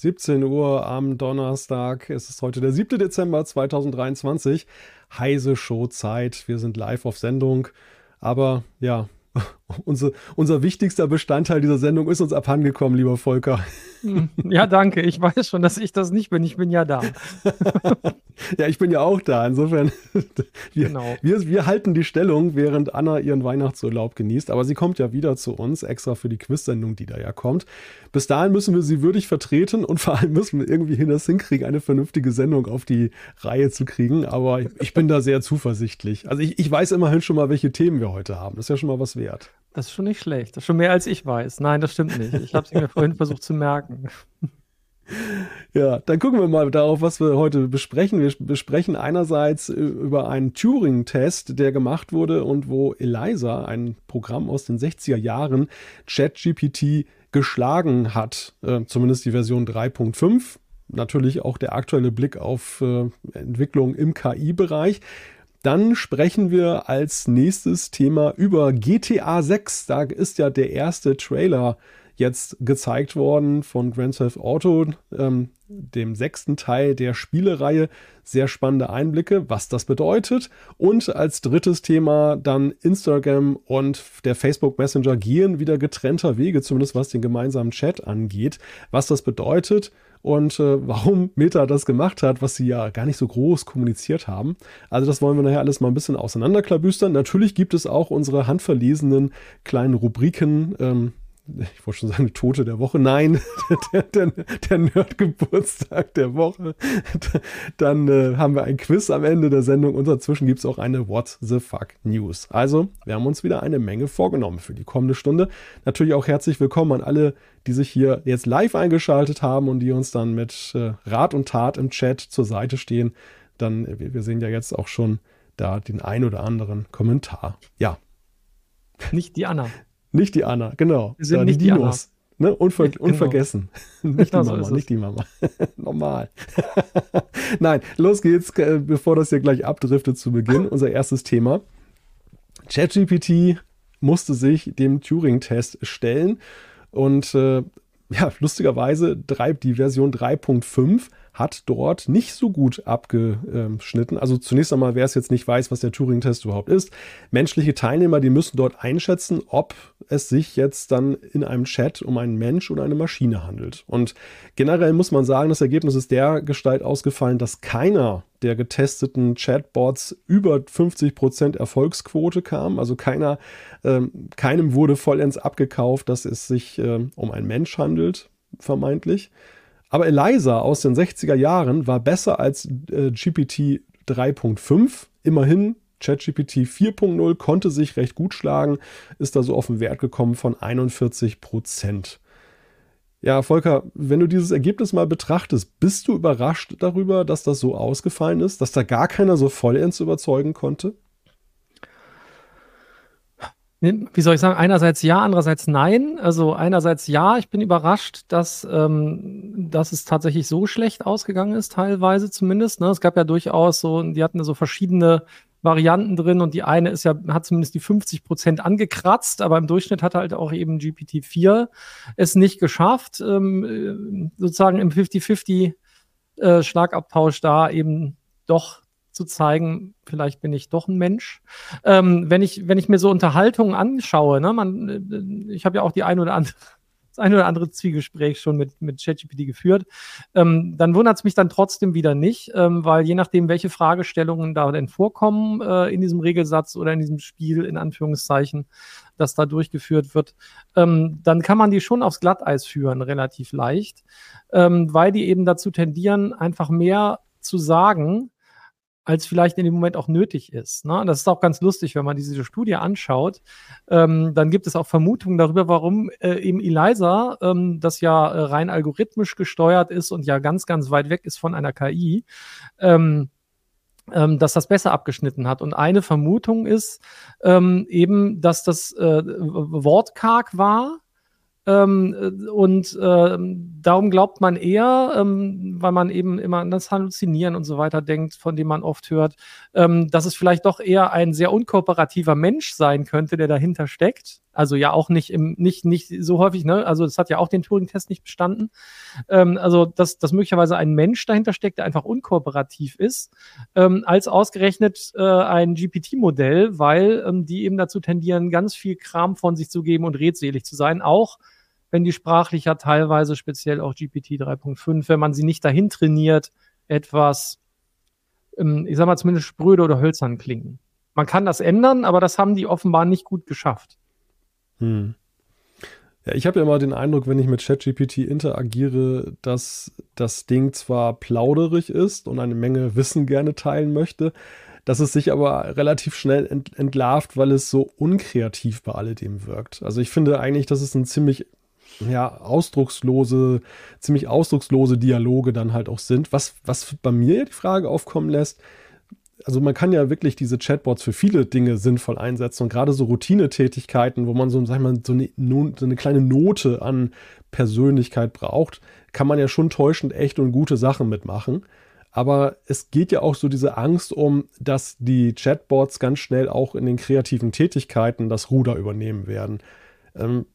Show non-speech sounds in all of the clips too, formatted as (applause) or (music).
17 Uhr am Donnerstag. Es ist heute der 7. Dezember 2023. Heise Showzeit. Wir sind live auf Sendung. Aber ja, (laughs) unser, unser wichtigster Bestandteil dieser Sendung ist uns abhandengekommen, lieber Volker. Hm. Ja, danke. Ich weiß schon, dass ich das nicht bin. Ich bin ja da. (laughs) ja, ich bin ja auch da. Insofern, (laughs) wir, genau. wir, wir halten die Stellung, während Anna ihren Weihnachtsurlaub genießt. Aber sie kommt ja wieder zu uns, extra für die Quiz-Sendung, die da ja kommt. Bis dahin müssen wir sie würdig vertreten und vor allem müssen wir irgendwie hin das hinkriegen, eine vernünftige Sendung auf die Reihe zu kriegen. Aber ich bin da sehr zuversichtlich. Also ich, ich weiß immerhin schon mal, welche Themen wir heute haben. Das ist ja schon mal was wert. Das ist schon nicht schlecht. Das ist schon mehr als ich weiß. Nein, das stimmt nicht. Ich habe es mir (laughs) vorhin versucht zu merken. (laughs) Ja, dann gucken wir mal darauf, was wir heute besprechen. Wir besprechen einerseits über einen Turing-Test, der gemacht wurde und wo ELIZA, ein Programm aus den 60er Jahren, ChatGPT geschlagen hat. Äh, zumindest die Version 3.5. Natürlich auch der aktuelle Blick auf äh, Entwicklung im KI-Bereich. Dann sprechen wir als nächstes Thema über GTA 6. Da ist ja der erste Trailer jetzt gezeigt worden von Grand Theft Auto, ähm, dem sechsten Teil der Spielereihe. Sehr spannende Einblicke, was das bedeutet. Und als drittes Thema dann Instagram und der Facebook Messenger gehen wieder getrennter Wege, zumindest was den gemeinsamen Chat angeht. Was das bedeutet, und äh, warum Meta das gemacht hat, was sie ja gar nicht so groß kommuniziert haben. Also das wollen wir nachher alles mal ein bisschen auseinanderklabüstern. Natürlich gibt es auch unsere handverlesenen kleinen Rubriken. Ähm, ich wollte schon sagen, Tote der Woche. Nein, (laughs) der, der, der Nerd-Geburtstag der Woche. Dann äh, haben wir ein Quiz am Ende der Sendung und dazwischen gibt es auch eine What the Fuck News. Also, wir haben uns wieder eine Menge vorgenommen für die kommende Stunde. Natürlich auch herzlich willkommen an alle, die sich hier jetzt live eingeschaltet haben und die uns dann mit äh, Rat und Tat im Chat zur Seite stehen. Dann, wir sehen ja jetzt auch schon da den ein oder anderen Kommentar. Ja. Nicht die Anna. Nicht die Anna, genau. Wir sind ja, nicht die Dinos. Ne? Unver genau. Unvergessen. nicht die Mama, (laughs) nicht die Mama. (laughs) Normal. (laughs) Nein, los geht's, äh, bevor das hier gleich abdriftet zu Beginn. Unser erstes Thema. ChatGPT musste sich dem Turing-Test stellen und äh, ja, lustigerweise die Version 3.5 hat dort nicht so gut abgeschnitten. Also zunächst einmal, wer es jetzt nicht weiß, was der Turing-Test überhaupt ist, menschliche Teilnehmer, die müssen dort einschätzen, ob es sich jetzt dann in einem Chat um einen Mensch oder eine Maschine handelt. Und generell muss man sagen, das Ergebnis ist der Gestalt ausgefallen, dass keiner der getesteten Chatbots über 50% Erfolgsquote kam. Also keiner, ähm, keinem wurde vollends abgekauft, dass es sich äh, um einen Mensch handelt, vermeintlich. Aber Eliza aus den 60er Jahren war besser als äh, GPT 3.5. Immerhin, ChatGPT 4.0 konnte sich recht gut schlagen, ist da so auf den Wert gekommen von 41 Prozent. Ja, Volker, wenn du dieses Ergebnis mal betrachtest, bist du überrascht darüber, dass das so ausgefallen ist, dass da gar keiner so vollends überzeugen konnte? Wie soll ich sagen, einerseits ja, andererseits nein. Also einerseits ja, ich bin überrascht, dass, ähm, dass es tatsächlich so schlecht ausgegangen ist, teilweise zumindest. Ne? Es gab ja durchaus so, die hatten so verschiedene Varianten drin und die eine ist ja, hat zumindest die 50 Prozent angekratzt, aber im Durchschnitt hat halt auch eben GPT-4 es nicht geschafft, ähm, sozusagen im 50-50 äh, Schlagabtausch da eben doch zu zeigen, vielleicht bin ich doch ein Mensch. Ähm, wenn, ich, wenn ich mir so Unterhaltungen anschaue, ne, man, äh, ich habe ja auch die ein oder andere (laughs) ein oder andere Zwiegespräch schon mit, mit ChatGPT geführt. Ähm, dann wundert es mich dann trotzdem wieder nicht, ähm, weil je nachdem, welche Fragestellungen da denn vorkommen äh, in diesem Regelsatz oder in diesem Spiel, in Anführungszeichen, das da durchgeführt wird, ähm, dann kann man die schon aufs Glatteis führen, relativ leicht, ähm, weil die eben dazu tendieren, einfach mehr zu sagen, als vielleicht in dem Moment auch nötig ist. Ne? Das ist auch ganz lustig, wenn man diese Studie anschaut. Ähm, dann gibt es auch Vermutungen darüber, warum äh, eben ELISA, ähm, das ja äh, rein algorithmisch gesteuert ist und ja ganz, ganz weit weg ist von einer KI, ähm, ähm, dass das besser abgeschnitten hat. Und eine Vermutung ist ähm, eben, dass das äh, wortkarg war ähm, äh, und äh, darum glaubt man eher, ähm, weil man eben immer an das Halluzinieren und so weiter denkt, von dem man oft hört, ähm, dass es vielleicht doch eher ein sehr unkooperativer Mensch sein könnte, der dahinter steckt. Also ja auch nicht im, nicht, nicht so häufig, ne? Also das hat ja auch den Turing-Test nicht bestanden. Ähm, also, dass, dass möglicherweise ein Mensch dahinter steckt, der einfach unkooperativ ist, ähm, als ausgerechnet äh, ein GPT-Modell, weil ähm, die eben dazu tendieren, ganz viel Kram von sich zu geben und redselig zu sein, auch wenn die sprachlich ja teilweise, speziell auch GPT 3.5, wenn man sie nicht dahin trainiert, etwas, ähm, ich sag mal zumindest spröde oder hölzern klingen. Man kann das ändern, aber das haben die offenbar nicht gut geschafft. Hm. Ja, ich habe ja immer den Eindruck, wenn ich mit ChatGPT interagiere, dass das Ding zwar plauderig ist und eine Menge Wissen gerne teilen möchte, dass es sich aber relativ schnell ent entlarvt, weil es so unkreativ bei alledem wirkt. Also ich finde eigentlich, dass es ein ziemlich ja, ausdruckslose, ziemlich ausdruckslose Dialoge dann halt auch sind. Was, was bei mir ja die Frage aufkommen lässt, also man kann ja wirklich diese Chatbots für viele Dinge sinnvoll einsetzen und gerade so Routinetätigkeiten, wo man so, sag mal, so eine, so eine kleine Note an Persönlichkeit braucht, kann man ja schon täuschend echt und gute Sachen mitmachen. Aber es geht ja auch so diese Angst um, dass die Chatbots ganz schnell auch in den kreativen Tätigkeiten das Ruder übernehmen werden. Ähm,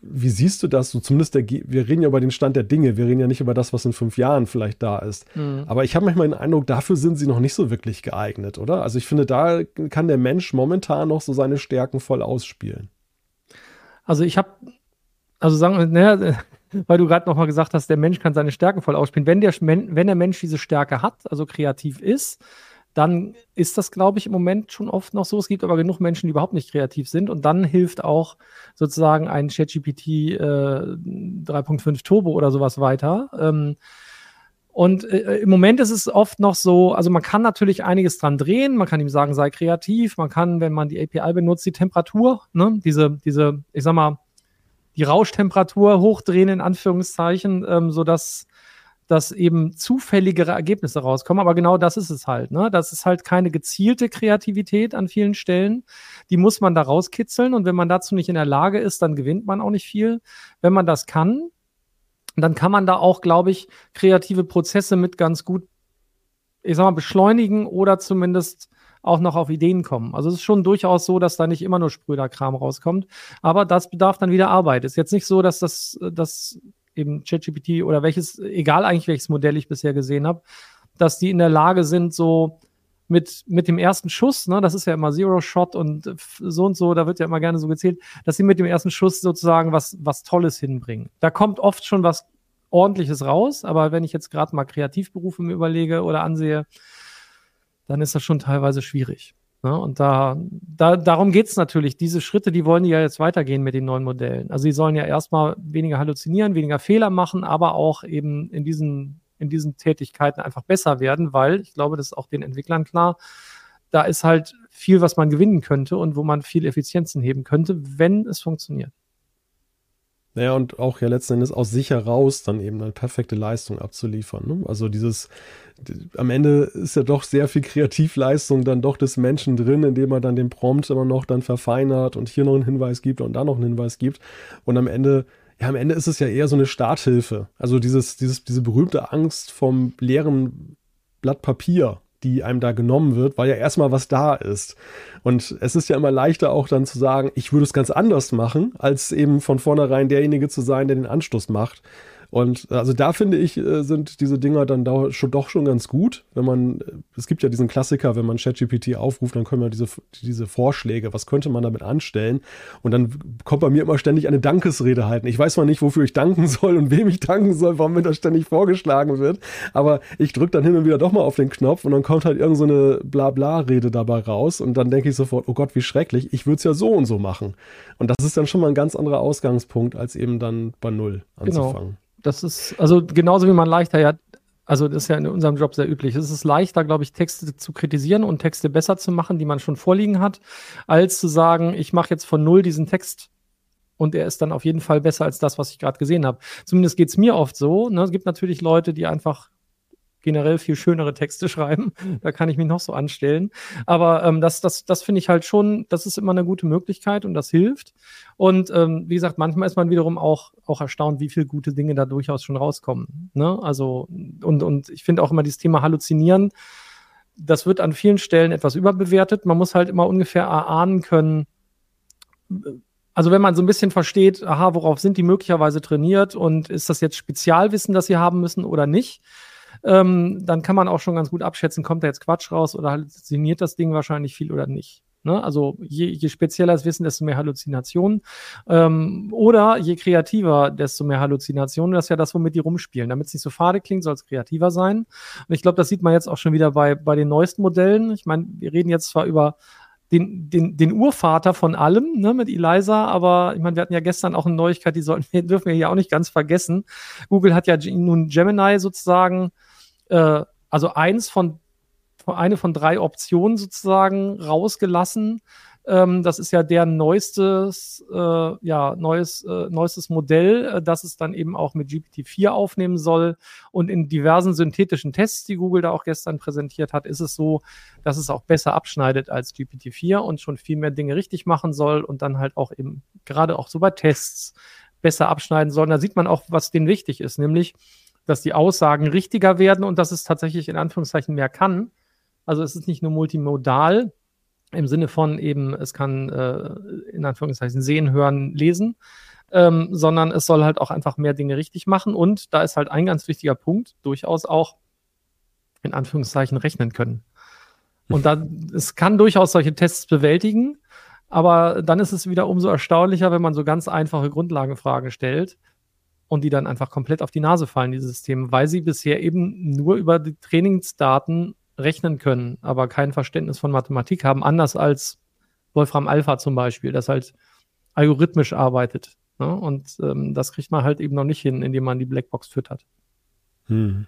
wie siehst du das? So zumindest der, wir reden ja über den Stand der Dinge, wir reden ja nicht über das, was in fünf Jahren vielleicht da ist. Mhm. Aber ich habe manchmal den Eindruck, dafür sind sie noch nicht so wirklich geeignet, oder? Also ich finde, da kann der Mensch momentan noch so seine Stärken voll ausspielen. Also ich habe, also sagen wir, naja, (laughs) weil du gerade nochmal gesagt hast, der Mensch kann seine Stärken voll ausspielen. Wenn der, wenn der Mensch diese Stärke hat, also kreativ ist, dann ist das, glaube ich, im Moment schon oft noch so. Es gibt aber genug Menschen, die überhaupt nicht kreativ sind. Und dann hilft auch sozusagen ein ChatGPT äh, 3.5 Turbo oder sowas weiter. Ähm, und äh, im Moment ist es oft noch so, also man kann natürlich einiges dran drehen, man kann ihm sagen, sei kreativ, man kann, wenn man die API benutzt, die Temperatur, ne, diese, diese, ich sag mal, die Rauschtemperatur hochdrehen, in Anführungszeichen, ähm, sodass dass eben zufälligere Ergebnisse rauskommen. Aber genau das ist es halt. Ne? Das ist halt keine gezielte Kreativität an vielen Stellen. Die muss man da rauskitzeln. Und wenn man dazu nicht in der Lage ist, dann gewinnt man auch nicht viel. Wenn man das kann, dann kann man da auch, glaube ich, kreative Prozesse mit ganz gut, ich sag mal, beschleunigen oder zumindest auch noch auf Ideen kommen. Also es ist schon durchaus so, dass da nicht immer nur Spröderkram rauskommt. Aber das bedarf dann wieder Arbeit. Ist jetzt nicht so, dass das, das eben ChatGPT oder welches, egal eigentlich welches Modell ich bisher gesehen habe, dass die in der Lage sind, so mit, mit dem ersten Schuss, ne, das ist ja immer Zero Shot und so und so, da wird ja immer gerne so gezählt, dass sie mit dem ersten Schuss sozusagen was, was Tolles hinbringen. Da kommt oft schon was Ordentliches raus, aber wenn ich jetzt gerade mal Kreativberufe mir überlege oder ansehe, dann ist das schon teilweise schwierig. Ne? Und da, da, darum geht es natürlich. Diese Schritte, die wollen die ja jetzt weitergehen mit den neuen Modellen. Also sie sollen ja erstmal weniger halluzinieren, weniger Fehler machen, aber auch eben in diesen, in diesen Tätigkeiten einfach besser werden, weil ich glaube, das ist auch den Entwicklern klar. Da ist halt viel, was man gewinnen könnte und wo man viel Effizienzen heben könnte, wenn es funktioniert. Naja, und auch ja letzten Endes aus sich heraus dann eben eine perfekte Leistung abzuliefern. Ne? Also dieses, am Ende ist ja doch sehr viel Kreativleistung dann doch des Menschen drin, indem er dann den Prompt immer noch dann verfeinert und hier noch einen Hinweis gibt und da noch einen Hinweis gibt. Und am Ende, ja, am Ende ist es ja eher so eine Starthilfe. Also dieses, dieses, diese berühmte Angst vom leeren Blatt Papier, die einem da genommen wird, weil ja erstmal was da ist. Und es ist ja immer leichter auch dann zu sagen, ich würde es ganz anders machen, als eben von vornherein derjenige zu sein, der den Anstoß macht. Und also da finde ich, äh, sind diese Dinger dann da schon, doch schon ganz gut. Wenn man, es gibt ja diesen Klassiker, wenn man ChatGPT aufruft, dann kommen ja diese, diese Vorschläge, was könnte man damit anstellen? Und dann kommt bei mir immer ständig eine Dankesrede halten. Ich weiß mal nicht, wofür ich danken soll und wem ich danken soll, warum mir das ständig vorgeschlagen wird. Aber ich drücke dann hin und wieder doch mal auf den Knopf und dann kommt halt irgend so eine Blabla-Rede dabei raus und dann denke ich sofort, oh Gott, wie schrecklich, ich würde es ja so und so machen. Und das ist dann schon mal ein ganz anderer Ausgangspunkt, als eben dann bei Null genau. anzufangen. Genau. Das ist, also genauso wie man leichter ja, also das ist ja in unserem Job sehr üblich. Es ist leichter, glaube ich, Texte zu kritisieren und Texte besser zu machen, die man schon vorliegen hat, als zu sagen, ich mache jetzt von null diesen Text und er ist dann auf jeden Fall besser als das, was ich gerade gesehen habe. Zumindest geht es mir oft so. Ne? Es gibt natürlich Leute, die einfach generell viel schönere Texte (laughs) schreiben. Da kann ich mich noch so anstellen. Aber ähm, das, das, das finde ich halt schon, das ist immer eine gute Möglichkeit und das hilft. Und ähm, wie gesagt, manchmal ist man wiederum auch, auch erstaunt, wie viele gute Dinge da durchaus schon rauskommen. Ne? Also, und, und ich finde auch immer dieses Thema Halluzinieren, das wird an vielen Stellen etwas überbewertet. Man muss halt immer ungefähr erahnen können, also wenn man so ein bisschen versteht, aha, worauf sind die möglicherweise trainiert und ist das jetzt Spezialwissen, das sie haben müssen oder nicht, ähm, dann kann man auch schon ganz gut abschätzen, kommt da jetzt Quatsch raus oder halluziniert das Ding wahrscheinlich viel oder nicht. Ne? Also je, je spezieller das Wissen, desto mehr Halluzinationen. Ähm, oder je kreativer, desto mehr Halluzinationen. Das ist ja das, womit die rumspielen. Damit es nicht so fade klingt, soll es kreativer sein. Und ich glaube, das sieht man jetzt auch schon wieder bei, bei den neuesten Modellen. Ich meine, wir reden jetzt zwar über den, den, den Urvater von allem, ne, mit Eliza, aber ich meine, wir hatten ja gestern auch eine Neuigkeit, die sollten (laughs) dürfen wir hier auch nicht ganz vergessen. Google hat ja nun Gemini sozusagen äh, also eins von, eine von drei Optionen sozusagen rausgelassen. Ähm, das ist ja der neuestes, äh, ja, neues, äh, neuestes Modell, äh, das es dann eben auch mit GPT-4 aufnehmen soll. Und in diversen synthetischen Tests, die Google da auch gestern präsentiert hat, ist es so, dass es auch besser abschneidet als GPT-4 und schon viel mehr Dinge richtig machen soll und dann halt auch eben gerade auch so bei Tests besser abschneiden soll. da sieht man auch, was denen wichtig ist, nämlich dass die Aussagen richtiger werden und dass es tatsächlich in Anführungszeichen mehr kann. Also es ist nicht nur multimodal im Sinne von eben, es kann äh, in Anführungszeichen sehen, hören, lesen, ähm, sondern es soll halt auch einfach mehr Dinge richtig machen. Und da ist halt ein ganz wichtiger Punkt, durchaus auch in Anführungszeichen rechnen können. Und da, es kann durchaus solche Tests bewältigen, aber dann ist es wieder umso erstaunlicher, wenn man so ganz einfache Grundlagenfragen stellt, und die dann einfach komplett auf die Nase fallen, diese Systeme, weil sie bisher eben nur über die Trainingsdaten rechnen können, aber kein Verständnis von Mathematik haben, anders als Wolfram Alpha zum Beispiel, das halt algorithmisch arbeitet. Ne? Und ähm, das kriegt man halt eben noch nicht hin, indem man die Blackbox füttert. Hm.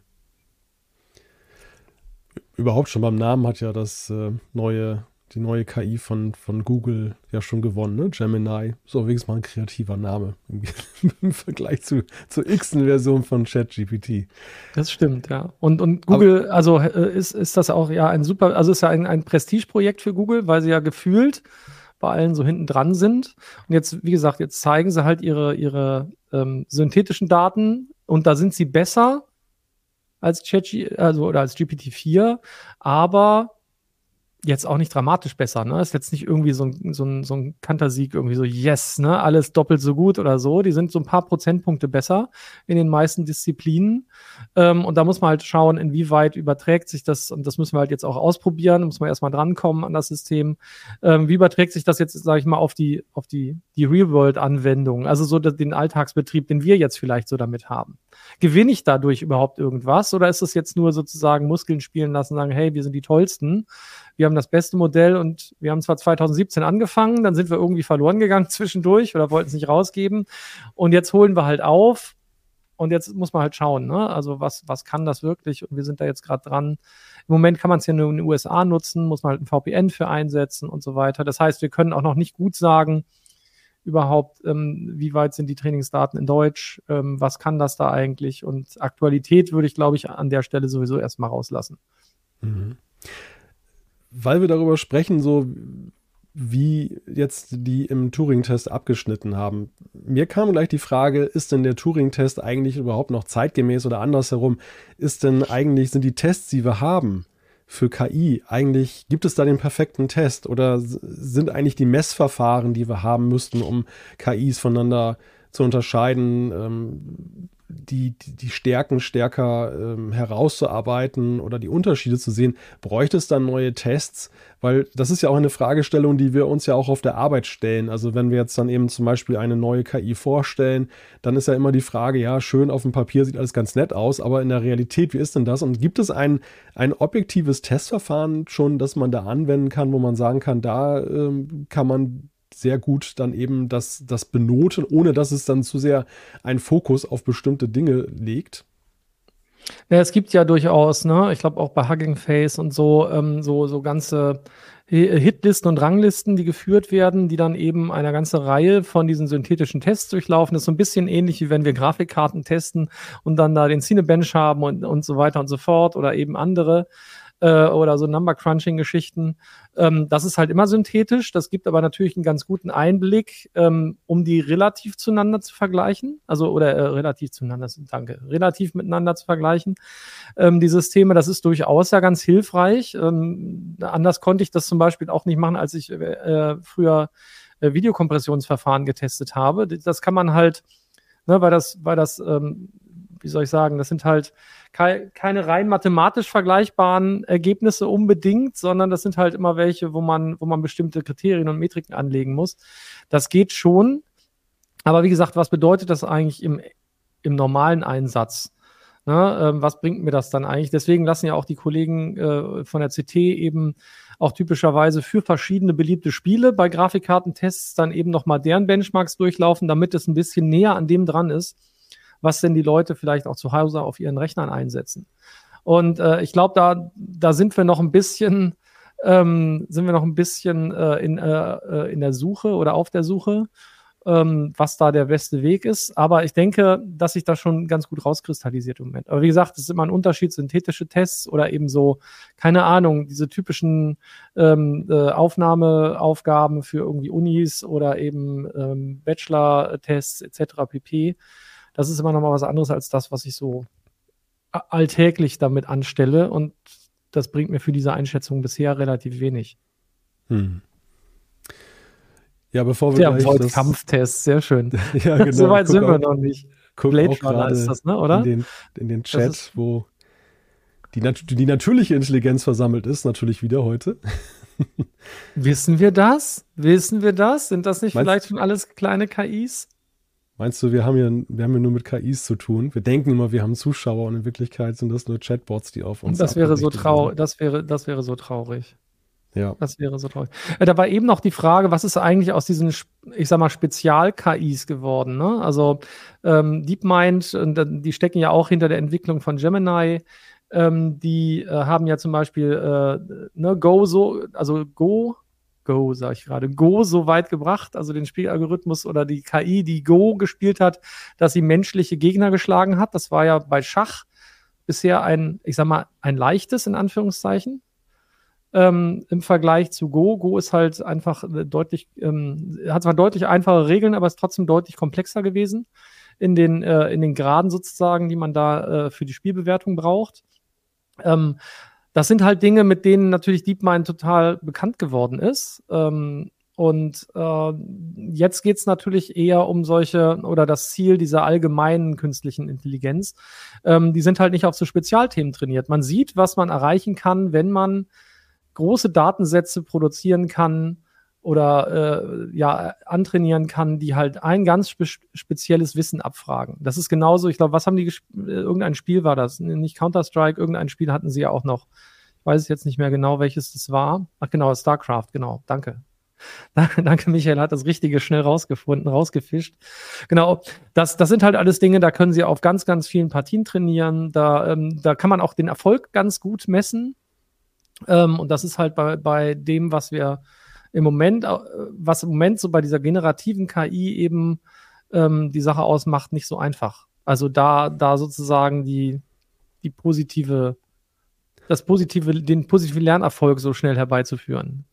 Überhaupt schon beim Namen hat ja das äh, neue die neue KI von, von Google ja schon gewonnen, ne? Gemini. So wenigstens mal ein kreativer Name (laughs) im Vergleich zu, zur x-Version von ChatGPT. Das stimmt, ja. Und, und Google, Aber, also äh, ist, ist das auch ja ein super, also ist ja ein, ein Prestigeprojekt für Google, weil sie ja gefühlt bei allen so hinten dran sind. Und jetzt, wie gesagt, jetzt zeigen sie halt ihre, ihre ähm, synthetischen Daten und da sind sie besser als ChatG, also oder als GPT-4, aber jetzt auch nicht dramatisch besser, ne? Ist jetzt nicht irgendwie so ein, so ein, so ein Kantersieg, irgendwie so, yes, ne? Alles doppelt so gut oder so. Die sind so ein paar Prozentpunkte besser in den meisten Disziplinen. Ähm, und da muss man halt schauen, inwieweit überträgt sich das, und das müssen wir halt jetzt auch ausprobieren, muss man erstmal drankommen an das System. Ähm, wie überträgt sich das jetzt, sage ich mal, auf die, auf die, die Real-World-Anwendung? Also so den Alltagsbetrieb, den wir jetzt vielleicht so damit haben. Gewinne ich dadurch überhaupt irgendwas? Oder ist es jetzt nur sozusagen Muskeln spielen lassen, sagen, hey, wir sind die Tollsten? wir haben das beste Modell und wir haben zwar 2017 angefangen, dann sind wir irgendwie verloren gegangen (laughs) zwischendurch oder wollten es nicht rausgeben. Und jetzt holen wir halt auf. Und jetzt muss man halt schauen, ne? Also was, was kann das wirklich? Und wir sind da jetzt gerade dran. Im Moment kann man es ja nur in den USA nutzen, muss man halt ein VPN für einsetzen und so weiter. Das heißt, wir können auch noch nicht gut sagen, überhaupt, ähm, wie weit sind die Trainingsdaten in Deutsch, ähm, was kann das da eigentlich? Und Aktualität würde ich, glaube ich, an der Stelle sowieso erstmal rauslassen. Mhm weil wir darüber sprechen, so wie jetzt die im Turing-Test abgeschnitten haben. Mir kam gleich die Frage, ist denn der Turing-Test eigentlich überhaupt noch zeitgemäß oder andersherum? Ist denn eigentlich, sind die Tests, die wir haben für KI, eigentlich, gibt es da den perfekten Test oder sind eigentlich die Messverfahren, die wir haben müssten, um KIs voneinander zu unterscheiden, ähm, die, die, die Stärken stärker ähm, herauszuarbeiten oder die Unterschiede zu sehen, bräuchte es dann neue Tests? Weil das ist ja auch eine Fragestellung, die wir uns ja auch auf der Arbeit stellen. Also wenn wir jetzt dann eben zum Beispiel eine neue KI vorstellen, dann ist ja immer die Frage, ja, schön auf dem Papier sieht alles ganz nett aus, aber in der Realität, wie ist denn das? Und gibt es ein, ein objektives Testverfahren schon, das man da anwenden kann, wo man sagen kann, da ähm, kann man sehr gut dann eben das, das benoten, ohne dass es dann zu sehr einen Fokus auf bestimmte Dinge legt. Ja, es gibt ja durchaus, ne, ich glaube auch bei Hugging Face und so, ähm, so, so ganze Hitlisten und Ranglisten, die geführt werden, die dann eben eine ganze Reihe von diesen synthetischen Tests durchlaufen. Das ist so ein bisschen ähnlich, wie wenn wir Grafikkarten testen und dann da den Cinebench haben und, und so weiter und so fort oder eben andere äh, oder so Number Crunching Geschichten. Ähm, das ist halt immer synthetisch. Das gibt aber natürlich einen ganz guten Einblick, ähm, um die relativ zueinander zu vergleichen. Also oder äh, relativ zueinander, danke, relativ miteinander zu vergleichen. Ähm, die Systeme, das ist durchaus ja ganz hilfreich. Ähm, anders konnte ich das zum Beispiel auch nicht machen, als ich äh, früher äh, Videokompressionsverfahren getestet habe. Das kann man halt, ne, weil das, weil das ähm, wie soll ich sagen, das sind halt ke keine rein mathematisch vergleichbaren Ergebnisse unbedingt, sondern das sind halt immer welche, wo man, wo man bestimmte Kriterien und Metriken anlegen muss. Das geht schon. Aber wie gesagt, was bedeutet das eigentlich im, im normalen Einsatz? Ne, ähm, was bringt mir das dann eigentlich? Deswegen lassen ja auch die Kollegen äh, von der CT eben auch typischerweise für verschiedene beliebte Spiele bei Grafikkartentests dann eben nochmal deren Benchmarks durchlaufen, damit es ein bisschen näher an dem dran ist, was denn die Leute vielleicht auch zu Hause auf ihren Rechnern einsetzen. Und äh, ich glaube, da, da sind wir noch ein bisschen, ähm, sind wir noch ein bisschen äh, in, äh, äh, in der Suche oder auf der Suche, ähm, was da der beste Weg ist. Aber ich denke, dass sich das schon ganz gut rauskristallisiert im Moment. Aber wie gesagt, es ist immer ein Unterschied, synthetische Tests oder eben so, keine Ahnung, diese typischen ähm, äh, Aufnahmeaufgaben für irgendwie Unis oder eben ähm, Bachelor-Tests etc. pp das ist immer noch mal was anderes als das, was ich so alltäglich damit anstelle. Und das bringt mir für diese Einschätzung bisher relativ wenig. Hm. Ja, bevor wir. Volt Kampftest, sehr schön. (laughs) ja, (laughs) genau. so weit sind wir noch nicht. Guck Blade Runner ist das, ne, oder? In den, in den Chat, wo die, die natürliche Intelligenz versammelt ist, natürlich wieder heute. (laughs) Wissen wir das? Wissen wir das? Sind das nicht Meinst vielleicht schon alles kleine KIs? Meinst du, wir haben, ja, wir haben ja nur mit KIs zu tun? Wir denken immer, wir haben Zuschauer und in Wirklichkeit sind das nur Chatbots, die auf uns Das wäre so traurig. Das wäre, das wäre so traurig. Ja. Das wäre so traurig. Äh, da war eben noch die Frage, was ist eigentlich aus diesen, ich sag mal, Spezial-KIs geworden? Ne? Also ähm, DeepMind, die stecken ja auch hinter der Entwicklung von Gemini. Ähm, die äh, haben ja zum Beispiel äh, ne, Go so, also Go Go, sage ich gerade, Go so weit gebracht, also den Spielalgorithmus oder die KI, die Go gespielt hat, dass sie menschliche Gegner geschlagen hat. Das war ja bei Schach bisher ein, ich sag mal, ein leichtes in Anführungszeichen. Ähm, im Vergleich zu Go. Go ist halt einfach äh, deutlich, ähm, hat zwar deutlich einfache Regeln, aber ist trotzdem deutlich komplexer gewesen in den, äh, in den Graden sozusagen, die man da äh, für die Spielbewertung braucht. Ähm, das sind halt Dinge, mit denen natürlich DeepMind total bekannt geworden ist. Ähm, und äh, jetzt geht es natürlich eher um solche oder das Ziel dieser allgemeinen künstlichen Intelligenz. Ähm, die sind halt nicht auf so Spezialthemen trainiert. Man sieht, was man erreichen kann, wenn man große Datensätze produzieren kann oder äh, ja antrainieren kann, die halt ein ganz spe spezielles Wissen abfragen. Das ist genauso, ich glaube, was haben die äh, irgendein Spiel war das, nicht Counter-Strike, irgendein Spiel hatten sie ja auch noch weiß ich jetzt nicht mehr genau, welches das war. Ach genau, StarCraft, genau, danke. (laughs) Danke, Michael, hat das Richtige schnell rausgefunden, rausgefischt. Genau, das, das sind halt alles Dinge, da können Sie auf ganz, ganz vielen Partien trainieren. Da, ähm, da kann man auch den Erfolg ganz gut messen. Ähm, und das ist halt bei, bei dem, was wir im Moment, äh, was im Moment so bei dieser generativen KI eben ähm, die Sache ausmacht, nicht so einfach. Also da, da sozusagen die, die positive das positive, den positiven Lernerfolg so schnell herbeizuführen.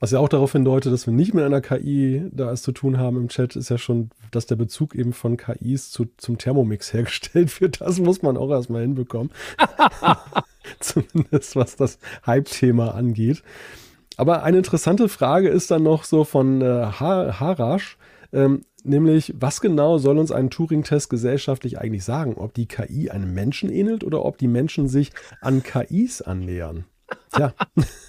Was ja auch darauf hindeutet, dass wir nicht mit einer KI da es zu tun haben im Chat, ist ja schon, dass der Bezug eben von KIs zu, zum Thermomix (laughs) hergestellt wird. Das muss man auch erstmal hinbekommen. (laughs) (laughs) Zumindest was das Hype-Thema angeht. Aber eine interessante Frage ist dann noch so von äh, Harash. Ähm, nämlich, was genau soll uns ein Turing-Test gesellschaftlich eigentlich sagen? Ob die KI einem Menschen ähnelt oder ob die Menschen sich an KIs annähern? Tja. (laughs)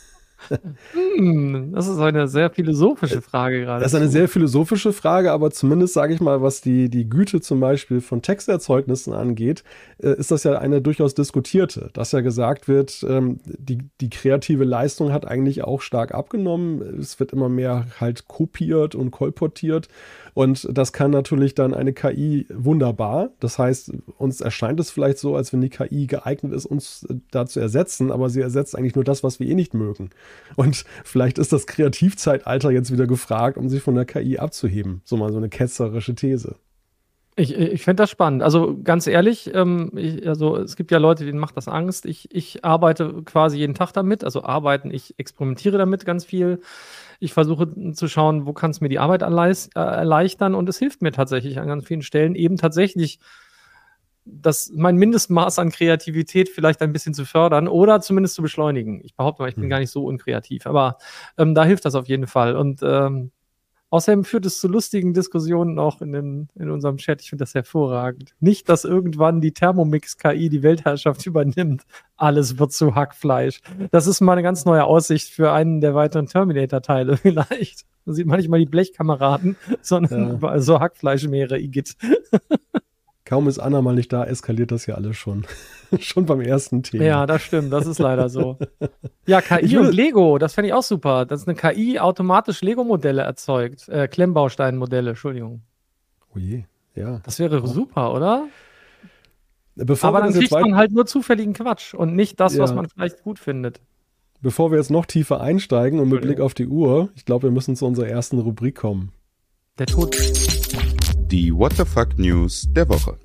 Hm, das ist eine sehr philosophische Frage gerade. Das ist eine sehr philosophische Frage, aber zumindest sage ich mal, was die, die Güte zum Beispiel von Texterzeugnissen angeht, äh, ist das ja eine durchaus diskutierte, dass ja gesagt wird, ähm, die, die kreative Leistung hat eigentlich auch stark abgenommen. Es wird immer mehr halt kopiert und kolportiert und das kann natürlich dann eine KI wunderbar. Das heißt, uns erscheint es vielleicht so, als wenn die KI geeignet ist, uns da zu ersetzen, aber sie ersetzt eigentlich nur das, was wir eh nicht mögen. Und vielleicht ist das Kreativzeitalter jetzt wieder gefragt, um sich von der KI abzuheben. So mal so eine ketzerische These. Ich, ich finde das spannend. Also ganz ehrlich, ähm, ich, also es gibt ja Leute, denen macht das Angst. Ich, ich arbeite quasi jeden Tag damit, also arbeiten, ich experimentiere damit ganz viel. Ich versuche zu schauen, wo kann es mir die Arbeit äh, erleichtern und es hilft mir tatsächlich an ganz vielen Stellen eben tatsächlich das, mein Mindestmaß an Kreativität vielleicht ein bisschen zu fördern oder zumindest zu beschleunigen. Ich behaupte mal, ich bin hm. gar nicht so unkreativ, aber ähm, da hilft das auf jeden Fall. Und ähm, Außerdem führt es zu lustigen Diskussionen auch in, den, in unserem Chat. Ich finde das hervorragend. Nicht, dass irgendwann die Thermomix-KI die Weltherrschaft (laughs) übernimmt. Alles wird zu Hackfleisch. Das ist mal eine ganz neue Aussicht für einen der weiteren Terminator-Teile (laughs) vielleicht. Man sieht manchmal die Blechkameraden, sondern ja. so Hackfleischmeere, Igitt. (laughs) Kaum ist Anna mal nicht da, eskaliert das ja alles schon. (laughs) schon beim ersten Thema. Ja, das stimmt, das ist leider so. (laughs) Ja, KI und Lego, das fände ich auch super. Dass eine KI automatisch Lego-Modelle erzeugt. Äh, Klemmbaustein-Modelle, Entschuldigung. Oh je, ja. Das wäre oh. super, oder? Bevor Aber dann kriegt man halt nur zufälligen Quatsch und nicht das, ja. was man vielleicht gut findet. Bevor wir jetzt noch tiefer einsteigen und mit Blick auf die Uhr, ich glaube, wir müssen zu unserer ersten Rubrik kommen. Der Tod. Die What the Fuck News der Woche.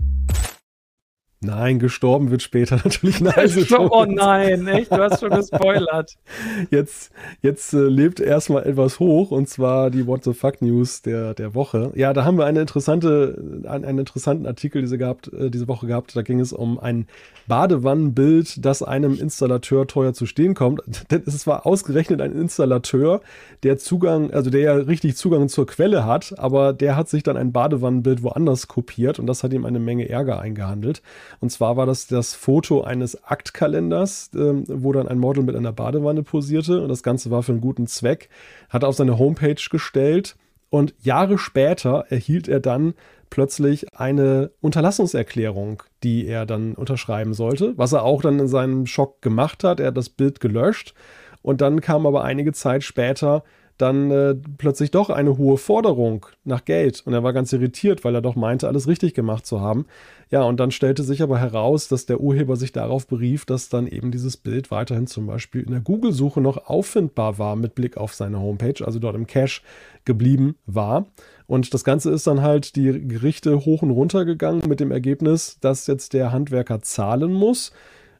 Nein, gestorben wird später (laughs) natürlich Nigel Oh nein, echt? Du hast schon gespoilert. (laughs) Jetzt, jetzt äh, lebt erstmal etwas hoch und zwar die What the Fuck News der, der Woche. Ja, da haben wir eine interessante, einen, einen interessanten Artikel diese, gehabt, äh, diese Woche gehabt. Da ging es um ein Badewannenbild, das einem Installateur teuer zu stehen kommt. (laughs) Denn es war ausgerechnet ein Installateur, der Zugang, also der ja richtig Zugang zur Quelle hat, aber der hat sich dann ein Badewannenbild woanders kopiert und das hat ihm eine Menge Ärger eingehandelt. Und zwar war das das Foto eines Aktkalenders, äh, wo dann ein Model mit einer Badewanne posierte. Und das Ganze war für einen guten Zweck. Hat er auf seine Homepage gestellt. Und Jahre später erhielt er dann plötzlich eine Unterlassungserklärung, die er dann unterschreiben sollte, was er auch dann in seinem Schock gemacht hat. Er hat das Bild gelöscht und dann kam aber einige Zeit später dann äh, plötzlich doch eine hohe Forderung nach Geld. Und er war ganz irritiert, weil er doch meinte, alles richtig gemacht zu haben. Ja, und dann stellte sich aber heraus, dass der Urheber sich darauf berief, dass dann eben dieses Bild weiterhin zum Beispiel in der Google-Suche noch auffindbar war mit Blick auf seine Homepage, also dort im Cache geblieben war. Und das Ganze ist dann halt die Gerichte hoch und runter gegangen mit dem Ergebnis, dass jetzt der Handwerker zahlen muss.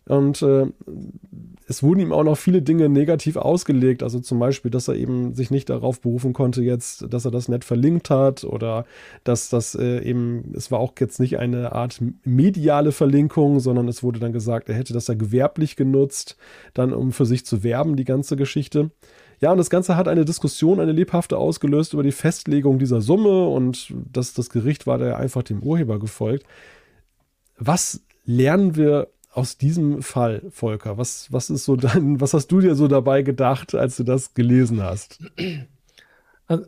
Und äh, es wurden ihm auch noch viele Dinge negativ ausgelegt. Also zum Beispiel, dass er eben sich nicht darauf berufen konnte, jetzt, dass er das nett verlinkt hat oder dass das äh, eben, es war auch jetzt nicht eine Art mediale Verlinkung, sondern es wurde dann gesagt, er hätte das ja gewerblich genutzt, dann um für sich zu werben, die ganze Geschichte. Ja, und das Ganze hat eine Diskussion, eine lebhafte ausgelöst über die Festlegung dieser Summe und das, das Gericht war da einfach dem Urheber gefolgt. Was lernen wir aus diesem Fall, Volker? Was, was ist so dein, was hast du dir so dabei gedacht, als du das gelesen hast? Also,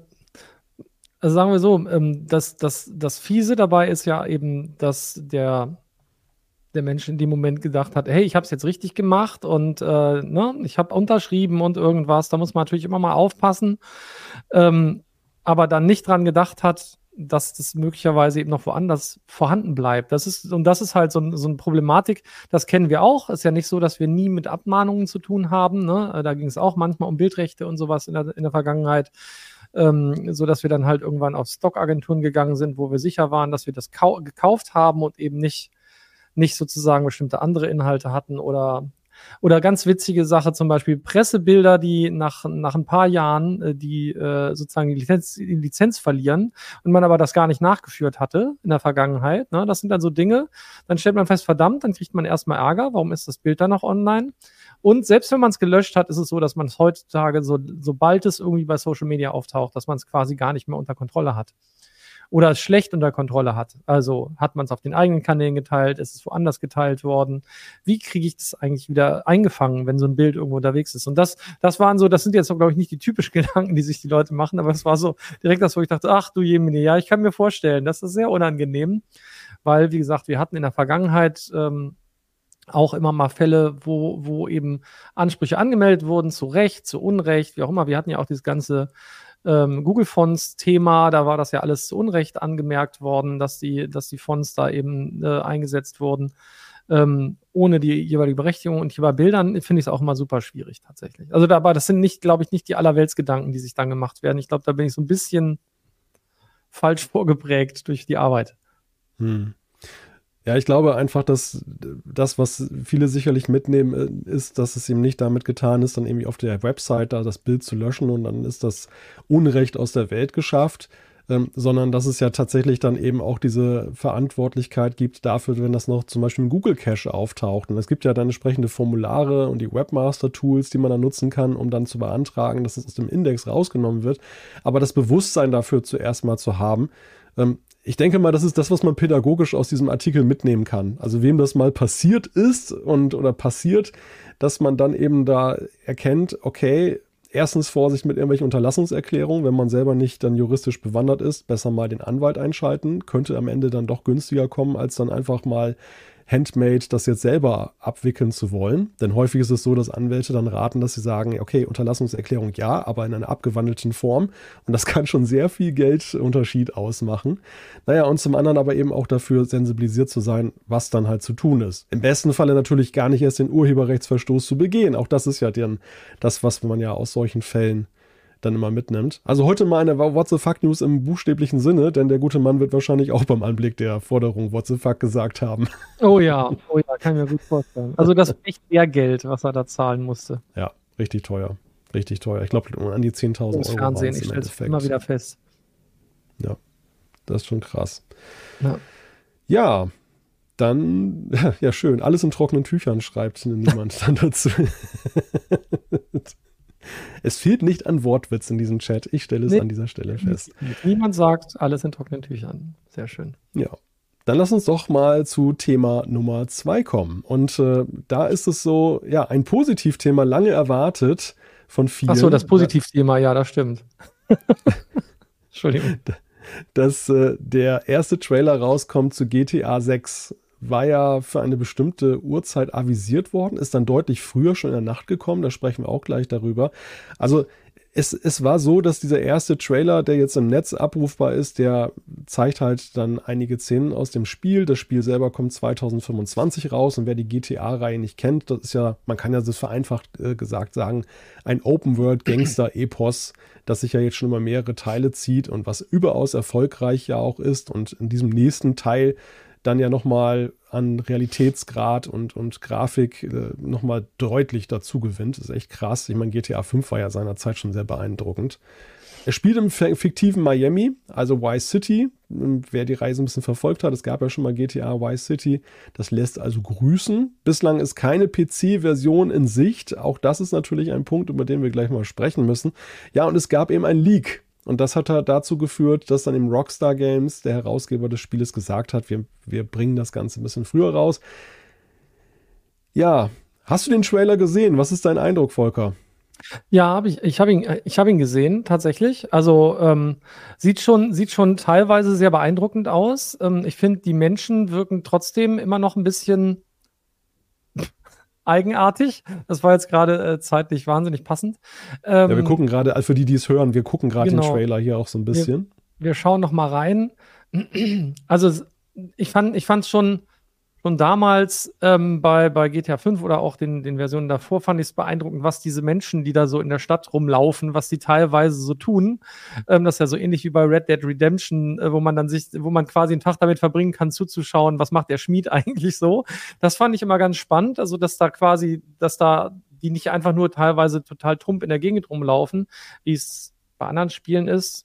also sagen wir so, ähm, das, das, das Fiese dabei ist ja eben, dass der, der Mensch in dem Moment gedacht hat, hey, ich habe es jetzt richtig gemacht und äh, ne, ich habe unterschrieben und irgendwas. Da muss man natürlich immer mal aufpassen. Ähm, aber dann nicht dran gedacht hat, dass das möglicherweise eben noch woanders vorhanden bleibt. Das ist, und das ist halt so, so eine Problematik, das kennen wir auch. Ist ja nicht so, dass wir nie mit Abmahnungen zu tun haben. Ne? Da ging es auch manchmal um Bildrechte und sowas in der, in der Vergangenheit. Ähm, so dass wir dann halt irgendwann auf Stockagenturen gegangen sind, wo wir sicher waren, dass wir das gekauft haben und eben nicht, nicht sozusagen bestimmte andere Inhalte hatten oder oder ganz witzige Sache, zum Beispiel Pressebilder, die nach, nach ein paar Jahren äh, die äh, sozusagen die Lizenz, die Lizenz verlieren und man aber das gar nicht nachgeführt hatte in der Vergangenheit. Ne? Das sind dann so Dinge, dann stellt man fest, verdammt, dann kriegt man erstmal Ärger, warum ist das Bild dann noch online? Und selbst wenn man es gelöscht hat, ist es so, dass man es heutzutage, so, sobald es irgendwie bei Social Media auftaucht, dass man es quasi gar nicht mehr unter Kontrolle hat. Oder es schlecht unter Kontrolle hat. Also hat man es auf den eigenen Kanälen geteilt, ist es woanders geteilt worden? Wie kriege ich das eigentlich wieder eingefangen, wenn so ein Bild irgendwo unterwegs ist? Und das, das waren so, das sind jetzt, glaube ich, nicht die typischen (laughs) Gedanken, die sich die Leute machen, aber es war so direkt das, wo ich dachte, ach du Jemine, ja, ich kann mir vorstellen, das ist sehr unangenehm, weil, wie gesagt, wir hatten in der Vergangenheit ähm, auch immer mal Fälle, wo, wo eben Ansprüche angemeldet wurden, zu Recht, zu Unrecht, wie auch immer. Wir hatten ja auch dieses ganze ähm, Google Fonts Thema, da war das ja alles zu Unrecht angemerkt worden, dass die, dass die Fonts da eben äh, eingesetzt wurden, ähm, ohne die jeweilige Berechtigung. Und hier bei Bildern finde ich es auch immer super schwierig tatsächlich. Also dabei, das sind nicht, glaube ich, nicht die Allerweltsgedanken, die sich dann gemacht werden. Ich glaube, da bin ich so ein bisschen falsch (laughs) vorgeprägt durch die Arbeit. Hm. Ja, ich glaube einfach, dass das, was viele sicherlich mitnehmen, äh, ist, dass es ihm nicht damit getan ist, dann irgendwie auf der Website da das Bild zu löschen und dann ist das Unrecht aus der Welt geschafft, ähm, sondern dass es ja tatsächlich dann eben auch diese Verantwortlichkeit gibt dafür, wenn das noch zum Beispiel im Google Cache auftaucht. Und es gibt ja dann entsprechende Formulare und die Webmaster-Tools, die man dann nutzen kann, um dann zu beantragen, dass es aus dem Index rausgenommen wird. Aber das Bewusstsein dafür zuerst mal zu haben, ähm, ich denke mal, das ist das, was man pädagogisch aus diesem Artikel mitnehmen kann. Also wem das mal passiert ist und oder passiert, dass man dann eben da erkennt, okay, erstens Vorsicht mit irgendwelchen Unterlassungserklärungen, wenn man selber nicht dann juristisch bewandert ist, besser mal den Anwalt einschalten, könnte am Ende dann doch günstiger kommen, als dann einfach mal Handmade das jetzt selber abwickeln zu wollen. Denn häufig ist es so, dass Anwälte dann raten, dass sie sagen, okay, Unterlassungserklärung ja, aber in einer abgewandelten Form. Und das (laughs) kann schon sehr viel Geldunterschied ausmachen. Naja, und zum anderen aber eben auch dafür sensibilisiert zu sein, was dann halt zu tun ist. Im besten Falle natürlich gar nicht erst den Urheberrechtsverstoß zu begehen. Auch das ist ja dann das, was man ja aus solchen Fällen dann immer mitnimmt. Also heute mal eine What the fuck News im buchstäblichen Sinne, denn der gute Mann wird wahrscheinlich auch beim Anblick der Forderung What the fuck gesagt haben. Oh ja, oh ja, kann ich mir gut vorstellen. Also das ist echt mehr Geld, was er da zahlen musste. Ja, richtig teuer. Richtig teuer. Ich glaube, an die 10.000 Euro. Fernsehen, ich stelle es immer wieder fest. Ja, das ist schon krass. Ja, ja dann, (laughs) ja, schön. Alles in trockenen Tüchern schreibt niemand dann dazu. (laughs) Es fehlt nicht an Wortwitz in diesem Chat. Ich stelle es nee, an dieser Stelle fest. Niemand sagt alles in trockenen Tüchern. Sehr schön. Ja. Dann lass uns doch mal zu Thema Nummer zwei kommen. Und äh, da ist es so, ja, ein Positivthema, lange erwartet von vielen. Achso, das Positivthema, ja, das stimmt. (laughs) Entschuldigung. Dass äh, der erste Trailer rauskommt zu GTA 6 war ja für eine bestimmte Uhrzeit avisiert worden, ist dann deutlich früher schon in der Nacht gekommen, da sprechen wir auch gleich darüber. Also es, es war so, dass dieser erste Trailer, der jetzt im Netz abrufbar ist, der zeigt halt dann einige Szenen aus dem Spiel. Das Spiel selber kommt 2025 raus und wer die GTA-Reihe nicht kennt, das ist ja, man kann ja das vereinfacht äh, gesagt sagen, ein Open-World-Gangster-Epos, das sich ja jetzt schon über mehrere Teile zieht und was überaus erfolgreich ja auch ist. Und in diesem nächsten Teil dann ja nochmal an Realitätsgrad und, und Grafik äh, nochmal deutlich dazu gewinnt. Das ist echt krass. Ich meine, GTA 5 war ja seinerzeit schon sehr beeindruckend. Er spielt im fiktiven Miami, also Vice City. Wer die Reise ein bisschen verfolgt hat, es gab ja schon mal GTA Vice City. Das lässt also grüßen. Bislang ist keine PC-Version in Sicht. Auch das ist natürlich ein Punkt, über den wir gleich mal sprechen müssen. Ja, und es gab eben ein Leak und das hat halt dazu geführt, dass dann im Rockstar Games der Herausgeber des Spieles gesagt hat, wir, wir bringen das Ganze ein bisschen früher raus. Ja, hast du den Trailer gesehen? Was ist dein Eindruck, Volker? Ja, hab ich, ich habe ihn, hab ihn gesehen, tatsächlich. Also ähm, sieht, schon, sieht schon teilweise sehr beeindruckend aus. Ähm, ich finde, die Menschen wirken trotzdem immer noch ein bisschen eigenartig. Das war jetzt gerade äh, zeitlich wahnsinnig passend. Ähm, ja, wir gucken gerade, also für die, die es hören, wir gucken gerade genau. den Trailer hier auch so ein bisschen. Wir, wir schauen noch mal rein. Also ich fand, ich fand es schon schon damals ähm, bei, bei GTA 5 oder auch den, den Versionen davor fand ich es beeindruckend, was diese Menschen, die da so in der Stadt rumlaufen, was die teilweise so tun. Ähm, das ist ja so ähnlich wie bei Red Dead Redemption, äh, wo man dann sich, wo man quasi einen Tag damit verbringen kann, zuzuschauen, was macht der Schmied (laughs) eigentlich so. Das fand ich immer ganz spannend, also dass da quasi, dass da die nicht einfach nur teilweise total trump in der Gegend rumlaufen, wie es bei anderen Spielen ist,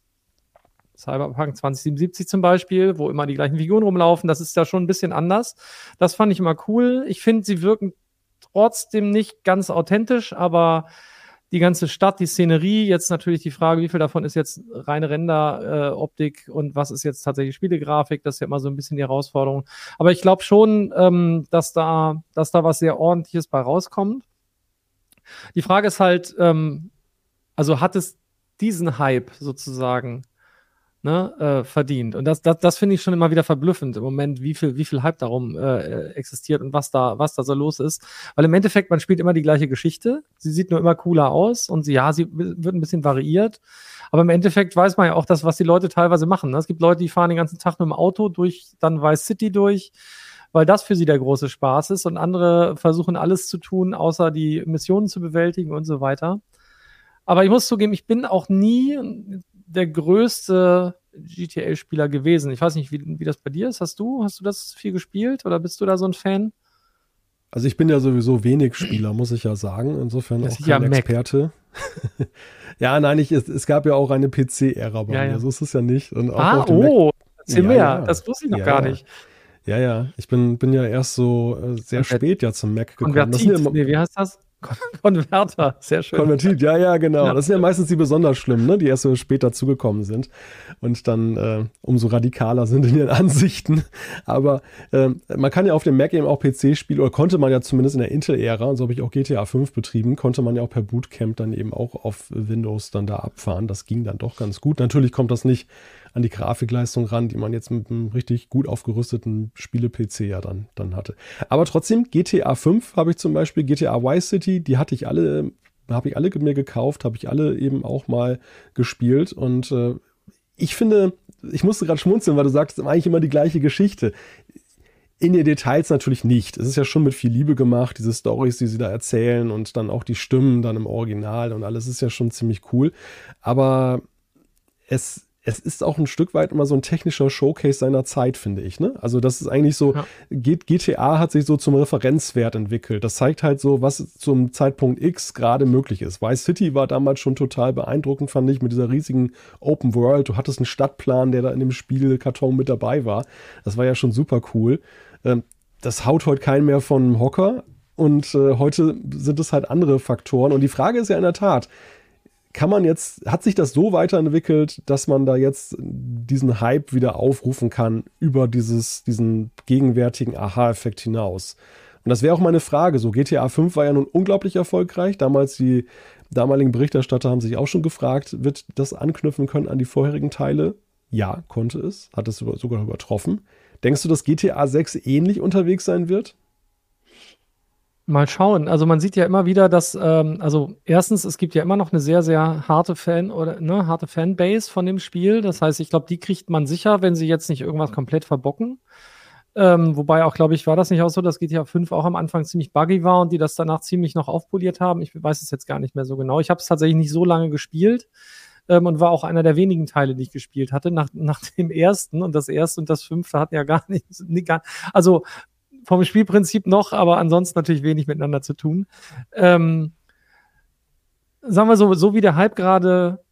Cyberpunk 2077 zum Beispiel, wo immer die gleichen Figuren rumlaufen. Das ist ja schon ein bisschen anders. Das fand ich immer cool. Ich finde, sie wirken trotzdem nicht ganz authentisch, aber die ganze Stadt, die Szenerie, jetzt natürlich die Frage, wie viel davon ist jetzt reine Render-Optik äh, und was ist jetzt tatsächlich Spielegrafik, das ist ja immer so ein bisschen die Herausforderung. Aber ich glaube schon, ähm, dass, da, dass da was sehr ordentliches bei rauskommt. Die Frage ist halt, ähm, also hat es diesen Hype sozusagen ne, äh, verdient. Und das, das, das finde ich schon immer wieder verblüffend im Moment, wie viel, wie viel Hype darum äh, existiert und was da, was da so los ist. Weil im Endeffekt, man spielt immer die gleiche Geschichte. Sie sieht nur immer cooler aus und sie, ja, sie wird ein bisschen variiert. Aber im Endeffekt weiß man ja auch das, was die Leute teilweise machen. Ne? Es gibt Leute, die fahren den ganzen Tag mit dem Auto durch, dann Vice City durch, weil das für sie der große Spaß ist und andere versuchen alles zu tun, außer die Missionen zu bewältigen und so weiter. Aber ich muss zugeben, ich bin auch nie der größte GTA-Spieler gewesen. Ich weiß nicht, wie, wie das bei dir ist. Hast du, hast du das viel gespielt oder bist du da so ein Fan? Also ich bin ja sowieso wenig Spieler, muss ich ja sagen. Insofern das auch kein ja Experte. (laughs) ja, nein, ich, es, es, gab ja auch eine PC-Ära bei ja, mir. Ja. So ist es ja nicht. Und ah, oh, erzähl mehr. Ja, das wusste ich noch gar nicht. Ja, ja. Ich bin, bin ja erst so äh, sehr spät ja zum Mac gekommen. Konvertit, das ja nee, wie heißt das? Konverter, sehr schön. Konvertit, ja, ja, genau. Ja. Das sind ja meistens die besonders schlimmen, ne? die erst so spät zugekommen sind und dann äh, umso radikaler sind in ihren (laughs) Ansichten. Aber äh, man kann ja auf dem Mac eben auch PC spielen, oder konnte man ja zumindest in der Intel-Ära, und so habe ich auch GTA 5 betrieben, konnte man ja auch per Bootcamp dann eben auch auf Windows dann da abfahren. Das ging dann doch ganz gut. Natürlich kommt das nicht an die Grafikleistung ran, die man jetzt mit einem richtig gut aufgerüsteten Spiele-PC ja dann, dann hatte. Aber trotzdem, GTA 5 habe ich zum Beispiel, GTA Vice City, die hatte ich alle, habe ich alle mir gekauft, habe ich alle eben auch mal gespielt und äh, ich finde, ich musste gerade schmunzeln, weil du sagst, eigentlich immer die gleiche Geschichte. In den Details natürlich nicht. Es ist ja schon mit viel Liebe gemacht, diese Stories, die sie da erzählen und dann auch die Stimmen dann im Original und alles ist ja schon ziemlich cool. Aber es es ist auch ein Stück weit immer so ein technischer Showcase seiner Zeit, finde ich. Ne? Also das ist eigentlich so, ja. GTA hat sich so zum Referenzwert entwickelt. Das zeigt halt so, was zum Zeitpunkt X gerade möglich ist. Vice City war damals schon total beeindruckend, fand ich, mit dieser riesigen Open World. Du hattest einen Stadtplan, der da in dem Spielkarton mit dabei war. Das war ja schon super cool. Ähm, das haut heute keinen mehr von Hocker. Und äh, heute sind es halt andere Faktoren. Und die Frage ist ja in der Tat, kann man jetzt, hat sich das so weiterentwickelt, dass man da jetzt diesen Hype wieder aufrufen kann über dieses, diesen gegenwärtigen Aha-Effekt hinaus? Und das wäre auch meine Frage. So, GTA 5 war ja nun unglaublich erfolgreich. Damals die damaligen Berichterstatter haben sich auch schon gefragt, wird das anknüpfen können an die vorherigen Teile? Ja, konnte es. Hat es sogar übertroffen. Denkst du, dass GTA 6 ähnlich unterwegs sein wird? Mal schauen. Also man sieht ja immer wieder, dass, ähm, also erstens, es gibt ja immer noch eine sehr, sehr harte Fan oder ne, harte Fanbase von dem Spiel. Das heißt, ich glaube, die kriegt man sicher, wenn sie jetzt nicht irgendwas komplett verbocken. Ähm, wobei auch, glaube ich, war das nicht auch so, dass GTA 5 auch am Anfang ziemlich buggy war und die das danach ziemlich noch aufpoliert haben. Ich weiß es jetzt gar nicht mehr so genau. Ich habe es tatsächlich nicht so lange gespielt ähm, und war auch einer der wenigen Teile, die ich gespielt hatte. Nach, (laughs) nach dem ersten und das erste und das fünfte hatten ja gar nicht, also vom Spielprinzip noch, aber ansonsten natürlich wenig miteinander zu tun. Ähm, sagen wir so, so wie der Hype gerade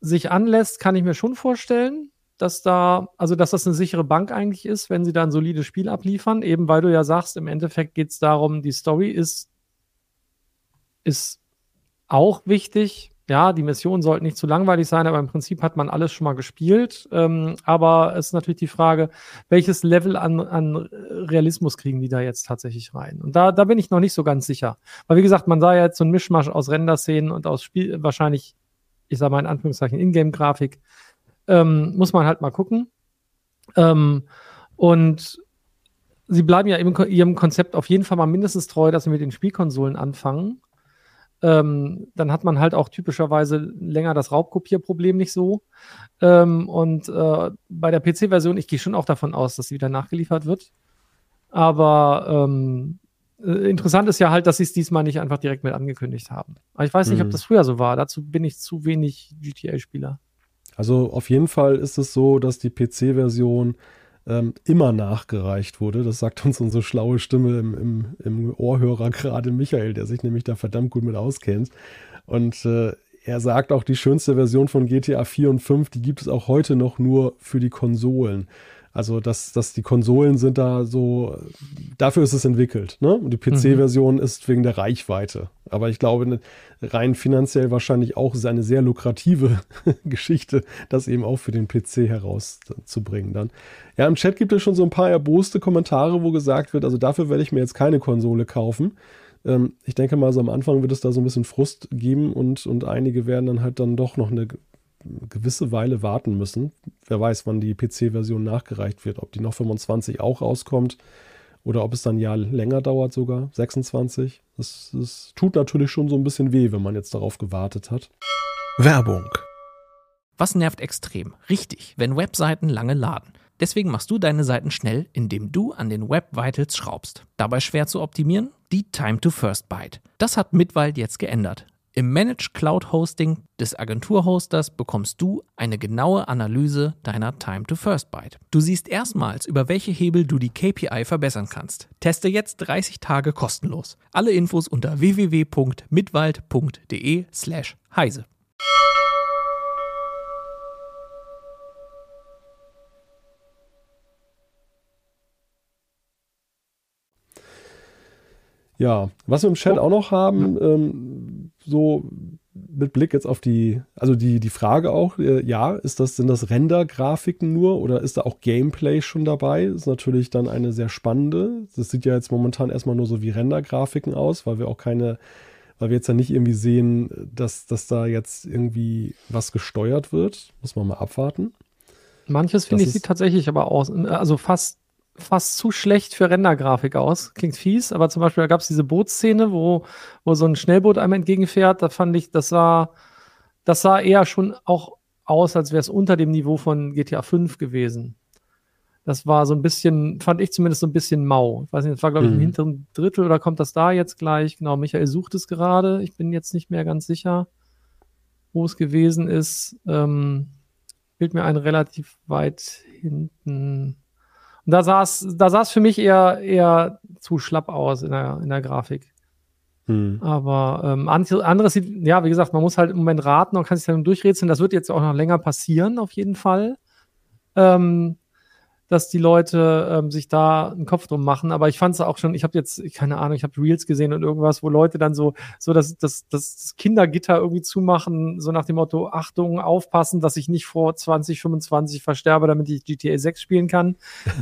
sich anlässt, kann ich mir schon vorstellen, dass da, also dass das eine sichere Bank eigentlich ist, wenn sie da ein solides Spiel abliefern, eben weil du ja sagst, im Endeffekt geht es darum, die Story ist, ist auch wichtig, ja, die Missionen sollten nicht zu langweilig sein, aber im Prinzip hat man alles schon mal gespielt. Ähm, aber es ist natürlich die Frage, welches Level an, an Realismus kriegen die da jetzt tatsächlich rein? Und da, da bin ich noch nicht so ganz sicher. Weil, wie gesagt, man sah ja jetzt so ein Mischmasch aus Render-Szenen und aus Spiel, wahrscheinlich, ich sage mal in Anführungszeichen, Ingame-Grafik. Ähm, muss man halt mal gucken. Ähm, und sie bleiben ja ihrem Konzept auf jeden Fall mal mindestens treu, dass sie mit den Spielkonsolen anfangen ähm, dann hat man halt auch typischerweise länger das Raubkopierproblem nicht so. Ähm, und äh, bei der PC-Version, ich gehe schon auch davon aus, dass sie wieder nachgeliefert wird. Aber ähm, äh, interessant ist ja halt, dass sie es diesmal nicht einfach direkt mit angekündigt haben. Aber ich weiß nicht, mhm. ob das früher so war. Dazu bin ich zu wenig GTA-Spieler. Also auf jeden Fall ist es so, dass die PC-Version ähm, immer nachgereicht wurde. Das sagt uns unsere schlaue Stimme im, im, im Ohrhörer gerade Michael, der sich nämlich da verdammt gut mit auskennt. Und äh, er sagt auch, die schönste Version von GTA 4 und 5, die gibt es auch heute noch nur für die Konsolen. Also, dass, dass die Konsolen sind da so, dafür ist es entwickelt. Ne? Und die PC-Version mhm. ist wegen der Reichweite. Aber ich glaube, ne, rein finanziell wahrscheinlich auch ist eine sehr lukrative (laughs) Geschichte, das eben auch für den PC herauszubringen dann. Ja, im Chat gibt es schon so ein paar erboste Kommentare, wo gesagt wird, also dafür werde ich mir jetzt keine Konsole kaufen. Ähm, ich denke mal, so am Anfang wird es da so ein bisschen Frust geben und, und einige werden dann halt dann doch noch eine gewisse Weile warten müssen. Wer weiß, wann die PC-Version nachgereicht wird, ob die noch 25 auch rauskommt oder ob es dann ein Jahr länger dauert sogar, 26. Das, das tut natürlich schon so ein bisschen weh, wenn man jetzt darauf gewartet hat. Werbung. Was nervt extrem? Richtig, wenn Webseiten lange laden. Deswegen machst du deine Seiten schnell, indem du an den Web Vitals schraubst. Dabei schwer zu optimieren? Die Time to First Byte. Das hat Mitwald jetzt geändert. Im Managed Cloud Hosting des Agenturhosters bekommst du eine genaue Analyse deiner Time to First Byte. Du siehst erstmals, über welche Hebel du die KPI verbessern kannst. Teste jetzt 30 Tage kostenlos. Alle Infos unter www.mitwald.de/heise. Ja, was wir im Chat auch noch haben, ähm, so mit Blick jetzt auf die, also die, die Frage auch, äh, ja, ist das, sind das Render-Grafiken nur oder ist da auch Gameplay schon dabei? Das ist natürlich dann eine sehr spannende. Das sieht ja jetzt momentan erstmal nur so wie Render-Grafiken aus, weil wir auch keine, weil wir jetzt ja nicht irgendwie sehen, dass, dass da jetzt irgendwie was gesteuert wird. Muss man mal abwarten. Manches finde ich sieht tatsächlich aber aus, also fast fast zu schlecht für Rendergrafik aus. Klingt fies, aber zum Beispiel da gab es diese Bootsszene, wo, wo so ein Schnellboot einem entgegenfährt. Da fand ich, das sah, das sah eher schon auch aus, als wäre es unter dem Niveau von GTA 5 gewesen. Das war so ein bisschen, fand ich zumindest so ein bisschen mau. Ich weiß nicht, das war, glaube ich, im mhm. hinteren Drittel oder kommt das da jetzt gleich? Genau, Michael sucht es gerade. Ich bin jetzt nicht mehr ganz sicher, wo es gewesen ist. Ähm, fehlt mir ein relativ weit hinten. Und da sah es da sah's für mich eher, eher zu schlapp aus in der, in der Grafik. Hm. Aber ähm, anderes sieht, ja, wie gesagt, man muss halt im Moment raten und kann sich dann durchrätseln. Das wird jetzt auch noch länger passieren, auf jeden Fall. Ähm, dass die Leute ähm, sich da einen Kopf drum machen. Aber ich fand es auch schon, ich habe jetzt, keine Ahnung, ich habe Reels gesehen und irgendwas, wo Leute dann so, so das, das, das Kindergitter irgendwie zumachen, so nach dem Motto, Achtung, aufpassen, dass ich nicht vor 2025 versterbe, damit ich GTA 6 spielen kann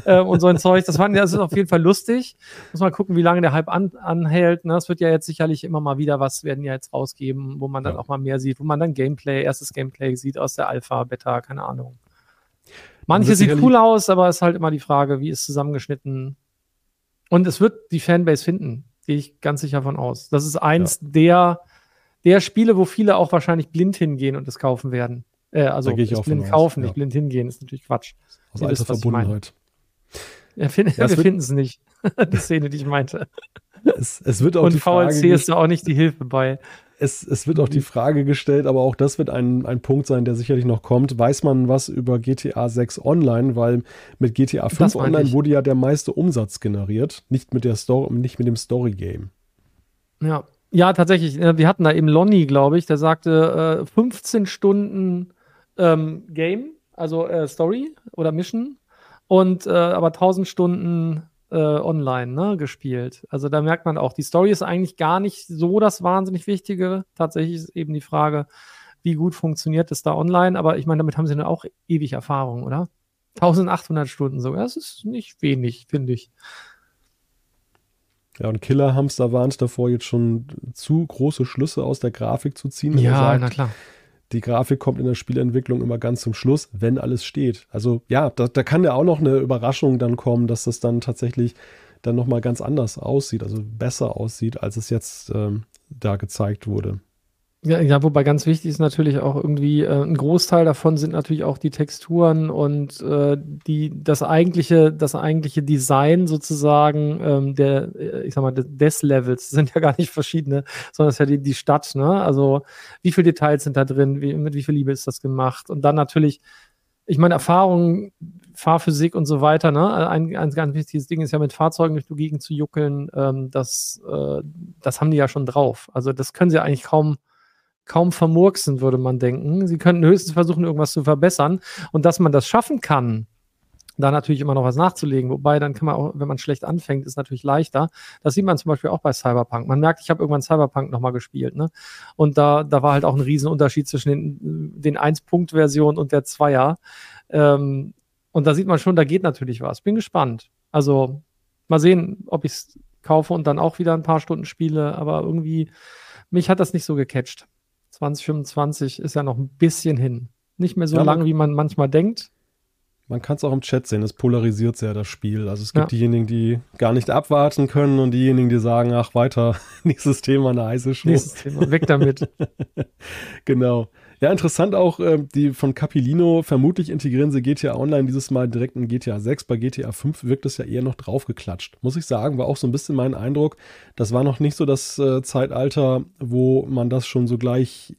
äh, und so ein (laughs) Zeug. Das, fand, das ist auf jeden Fall lustig. Muss mal gucken, wie lange der Hype an, anhält. Ne? Das wird ja jetzt sicherlich immer mal wieder was, werden ja jetzt rausgeben, wo man dann ja. auch mal mehr sieht, wo man dann Gameplay, erstes Gameplay sieht aus der Alpha, Beta, keine Ahnung. Manche sieht cool aus, aber es ist halt immer die Frage, wie ist zusammengeschnitten. Und es wird die Fanbase finden, gehe ich ganz sicher von aus. Das ist eins ja. der, der Spiele, wo viele auch wahrscheinlich blind hingehen und es kaufen werden. Äh, also da ich auch blind kaufen, ja. nicht blind hingehen, ist natürlich Quatsch. Aus alter Verbundenheit. Ja, find, ja, wir finden es nicht. (laughs) die Szene, die ich meinte. Es, es wird auch und VLC ist da auch nicht die Hilfe bei es, es wird auch die mhm. Frage gestellt, aber auch das wird ein, ein Punkt sein, der sicherlich noch kommt. Weiß man was über GTA 6 Online? Weil mit GTA 5 Online ich. wurde ja der meiste Umsatz generiert, nicht mit der Story, nicht mit dem Story-Game. Ja. Ja, tatsächlich. Wir hatten da eben Lonnie, glaube ich, der sagte äh, 15 Stunden ähm, Game, also äh, Story oder Mission und äh, aber 1000 Stunden äh, online ne, gespielt. Also da merkt man auch, die Story ist eigentlich gar nicht so das wahnsinnig Wichtige. Tatsächlich ist eben die Frage, wie gut funktioniert es da online. Aber ich meine, damit haben sie dann auch ewig Erfahrung, oder? 1800 Stunden sogar. Das ist nicht wenig, finde ich. Ja, und Killer Hamster warnt davor, jetzt schon zu große Schlüsse aus der Grafik zu ziehen. Ja, sagt, na klar die Grafik kommt in der Spielentwicklung immer ganz zum Schluss, wenn alles steht. Also ja, da, da kann ja auch noch eine Überraschung dann kommen, dass das dann tatsächlich dann nochmal ganz anders aussieht, also besser aussieht, als es jetzt ähm, da gezeigt wurde. Ja, ja, wobei ganz wichtig ist natürlich auch irgendwie, äh, ein Großteil davon sind natürlich auch die Texturen und äh, die, das eigentliche, das eigentliche Design sozusagen ähm, der, äh, ich sag mal, des Levels sind ja gar nicht verschiedene, sondern es ist ja die, die Stadt, ne? Also wie viele Details sind da drin, wie, mit wie viel Liebe ist das gemacht? Und dann natürlich, ich meine, Erfahrung, Fahrphysik und so weiter, ne? Ein, ein ganz wichtiges Ding ist ja mit Fahrzeugen durch die Gegend zu juckeln, ähm, das, äh, das haben die ja schon drauf. Also das können sie eigentlich kaum kaum vermurksen, würde man denken. Sie könnten höchstens versuchen, irgendwas zu verbessern. Und dass man das schaffen kann, da natürlich immer noch was nachzulegen. Wobei dann kann man auch, wenn man schlecht anfängt, ist natürlich leichter. Das sieht man zum Beispiel auch bei Cyberpunk. Man merkt, ich habe irgendwann Cyberpunk nochmal gespielt, ne? Und da, da war halt auch ein Riesenunterschied zwischen den, den 1-Punkt-Versionen und der Zweier. Ähm, und da sieht man schon, da geht natürlich was. Bin gespannt. Also mal sehen, ob ich es kaufe und dann auch wieder ein paar Stunden spiele. Aber irgendwie, mich hat das nicht so gecatcht. 2025 ist ja noch ein bisschen hin. Nicht mehr so ja, lang, wie man manchmal denkt. Man kann es auch im Chat sehen, es polarisiert sehr das Spiel. Also es gibt ja. diejenigen, die gar nicht abwarten können und diejenigen, die sagen, ach weiter, (laughs) nächstes Thema, eine heiße Show. Nächstes Thema, weg damit. (laughs) genau. Ja, interessant auch, äh, die von Capilino, vermutlich integrieren sie GTA Online dieses Mal direkt in GTA 6. Bei GTA 5 wirkt es ja eher noch draufgeklatscht. Muss ich sagen, war auch so ein bisschen mein Eindruck. Das war noch nicht so das äh, Zeitalter, wo man das schon so gleich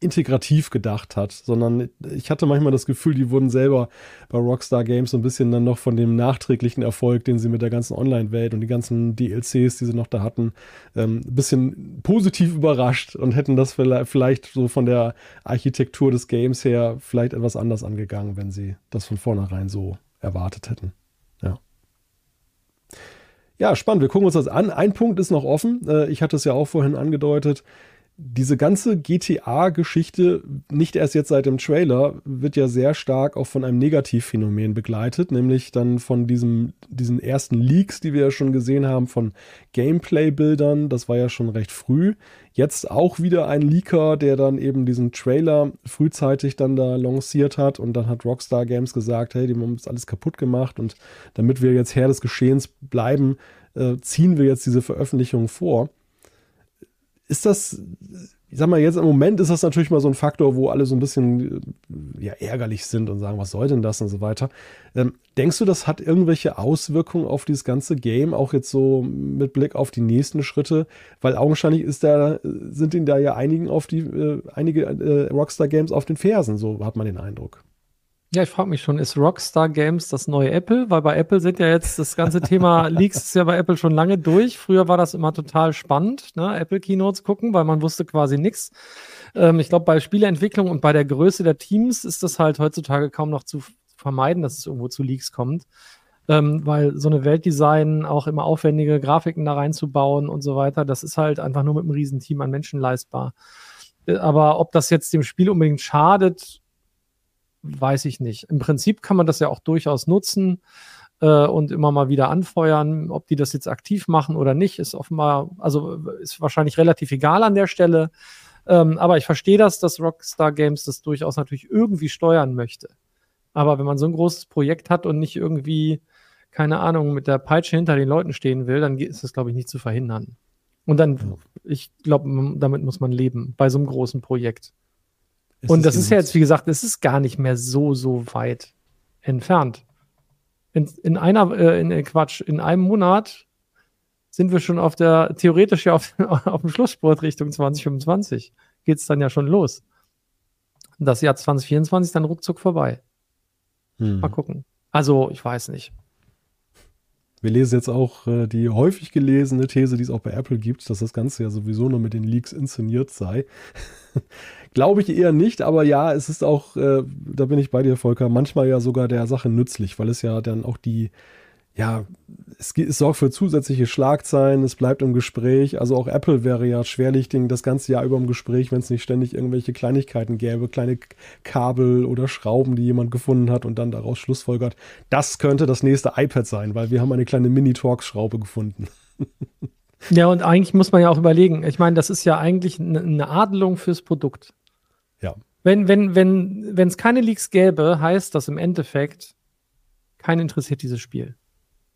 integrativ gedacht hat, sondern ich hatte manchmal das Gefühl, die wurden selber bei Rockstar Games so ein bisschen dann noch von dem nachträglichen Erfolg, den sie mit der ganzen Online-Welt und die ganzen DLCs, die sie noch da hatten, ähm, ein bisschen positiv überrascht und hätten das vielleicht so von der Architektur des Games her vielleicht etwas anders angegangen, wenn sie das von vornherein so erwartet hätten. Ja. Ja, spannend. Wir gucken uns das an. Ein Punkt ist noch offen. Äh, ich hatte es ja auch vorhin angedeutet diese ganze GTA-Geschichte, nicht erst jetzt seit dem Trailer, wird ja sehr stark auch von einem Negativphänomen begleitet, nämlich dann von diesem, diesen ersten Leaks, die wir ja schon gesehen haben, von Gameplay-Bildern. Das war ja schon recht früh. Jetzt auch wieder ein Leaker, der dann eben diesen Trailer frühzeitig dann da lanciert hat und dann hat Rockstar Games gesagt, hey, die haben uns alles kaputt gemacht und damit wir jetzt Herr des Geschehens bleiben, äh, ziehen wir jetzt diese Veröffentlichung vor ist das, ich sag mal, jetzt im Moment ist das natürlich mal so ein Faktor, wo alle so ein bisschen äh, ja, ärgerlich sind und sagen, was soll denn das und so weiter. Ähm, denkst du, das hat irgendwelche Auswirkungen auf dieses ganze Game, auch jetzt so mit Blick auf die nächsten Schritte? Weil augenscheinlich ist da, sind ihnen da ja einigen auf die, äh, einige äh, Rockstar Games auf den Fersen, so hat man den Eindruck. Ja, ich frage mich schon, ist Rockstar Games das neue Apple? Weil bei Apple sind ja jetzt das ganze Thema (laughs) Leaks ist ja bei Apple schon lange durch. Früher war das immer total spannend, ne? Apple Keynotes gucken, weil man wusste quasi nichts. Ähm, ich glaube, bei Spieleentwicklung und bei der Größe der Teams ist das halt heutzutage kaum noch zu vermeiden, dass es irgendwo zu Leaks kommt. Ähm, weil so eine Weltdesign, auch immer aufwendige Grafiken da reinzubauen und so weiter, das ist halt einfach nur mit einem riesen Team an Menschen leistbar. Äh, aber ob das jetzt dem Spiel unbedingt schadet, weiß ich nicht. Im Prinzip kann man das ja auch durchaus nutzen äh, und immer mal wieder anfeuern. Ob die das jetzt aktiv machen oder nicht, ist offenbar, also ist wahrscheinlich relativ egal an der Stelle. Ähm, aber ich verstehe das, dass Rockstar Games das durchaus natürlich irgendwie steuern möchte. Aber wenn man so ein großes Projekt hat und nicht irgendwie, keine Ahnung, mit der Peitsche hinter den Leuten stehen will, dann ist das, glaube ich, nicht zu verhindern. Und dann, ich glaube, damit muss man leben bei so einem großen Projekt. Und das ist ja jetzt, wie gesagt, es ist gar nicht mehr so, so weit entfernt. In, in einer, äh, in, äh, Quatsch, in einem Monat sind wir schon auf der, theoretisch ja auf, (laughs) auf dem Schlussspurt Richtung 2025. Geht es dann ja schon los. Das Jahr 2024 ist dann ruckzuck vorbei. Hm. Mal gucken. Also, ich weiß nicht. Wir lesen jetzt auch äh, die häufig gelesene These, die es auch bei Apple gibt, dass das Ganze ja sowieso nur mit den Leaks inszeniert sei. (laughs) Glaube ich eher nicht, aber ja, es ist auch, äh, da bin ich bei dir, Volker, manchmal ja sogar der Sache nützlich, weil es ja dann auch die ja, es, es, sorgt für zusätzliche Schlagzeilen, es bleibt im Gespräch. Also auch Apple wäre ja schwerlichtig das ganze Jahr über im Gespräch, wenn es nicht ständig irgendwelche Kleinigkeiten gäbe, kleine Kabel oder Schrauben, die jemand gefunden hat und dann daraus schlussfolgert, das könnte das nächste iPad sein, weil wir haben eine kleine Mini-Torx-Schraube gefunden. (laughs) ja, und eigentlich muss man ja auch überlegen, ich meine, das ist ja eigentlich eine Adelung fürs Produkt. Ja. Wenn, wenn, wenn, wenn es keine Leaks gäbe, heißt das im Endeffekt, kein interessiert dieses Spiel.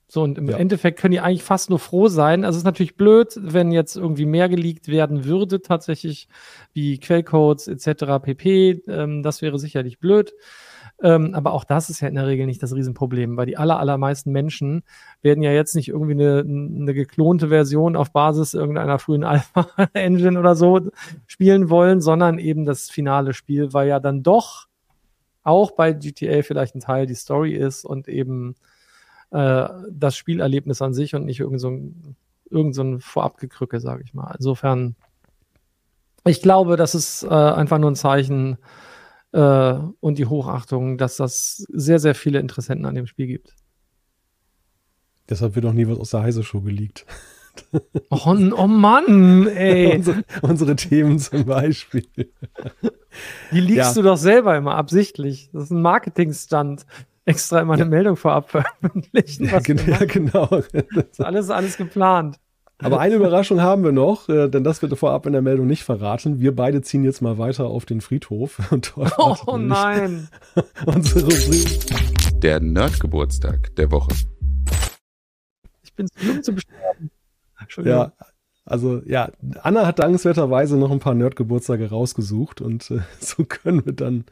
So, und im ja. Endeffekt können die eigentlich fast nur froh sein. Also es ist natürlich blöd, wenn jetzt irgendwie mehr geleakt werden würde, tatsächlich, wie Quellcodes etc. pp. Ähm, das wäre sicherlich blöd. Ähm, aber auch das ist ja in der Regel nicht das Riesenproblem, weil die aller, allermeisten Menschen werden ja jetzt nicht irgendwie eine, eine geklonte Version auf Basis irgendeiner frühen (laughs) Alpha-Engine oder so spielen wollen, sondern eben das finale Spiel, weil ja dann doch auch bei GTA vielleicht ein Teil die Story ist und eben äh, das Spielerlebnis an sich und nicht irgend so ein, irgend so ein Vorabgekrücke, sage ich mal. Insofern, ich glaube, das ist äh, einfach nur ein Zeichen, äh, und die Hochachtung, dass das sehr, sehr viele Interessenten an dem Spiel gibt. Deshalb wird auch nie was aus der Heise-Show geleakt. Oh, oh Mann, ey. (laughs) unsere, unsere, Themen zum Beispiel. Die liegst ja. du doch selber immer absichtlich. Das ist ein Marketingstand. Extra immer eine Meldung vorab (laughs) veröffentlichen. Ja, ja, genau. Das ist alles, alles geplant. Aber eine Überraschung haben wir noch, äh, denn das wird vorab in der Meldung nicht verraten. Wir beide ziehen jetzt mal weiter auf den Friedhof. (laughs) Und dort oh nein! (laughs) unsere Der Nerdgeburtstag der Woche. Ich bin zu jung zu besterben. Ja, also ja, Anna hat dankenswerterweise noch ein paar Nerdgeburtstage rausgesucht und äh, so können wir dann,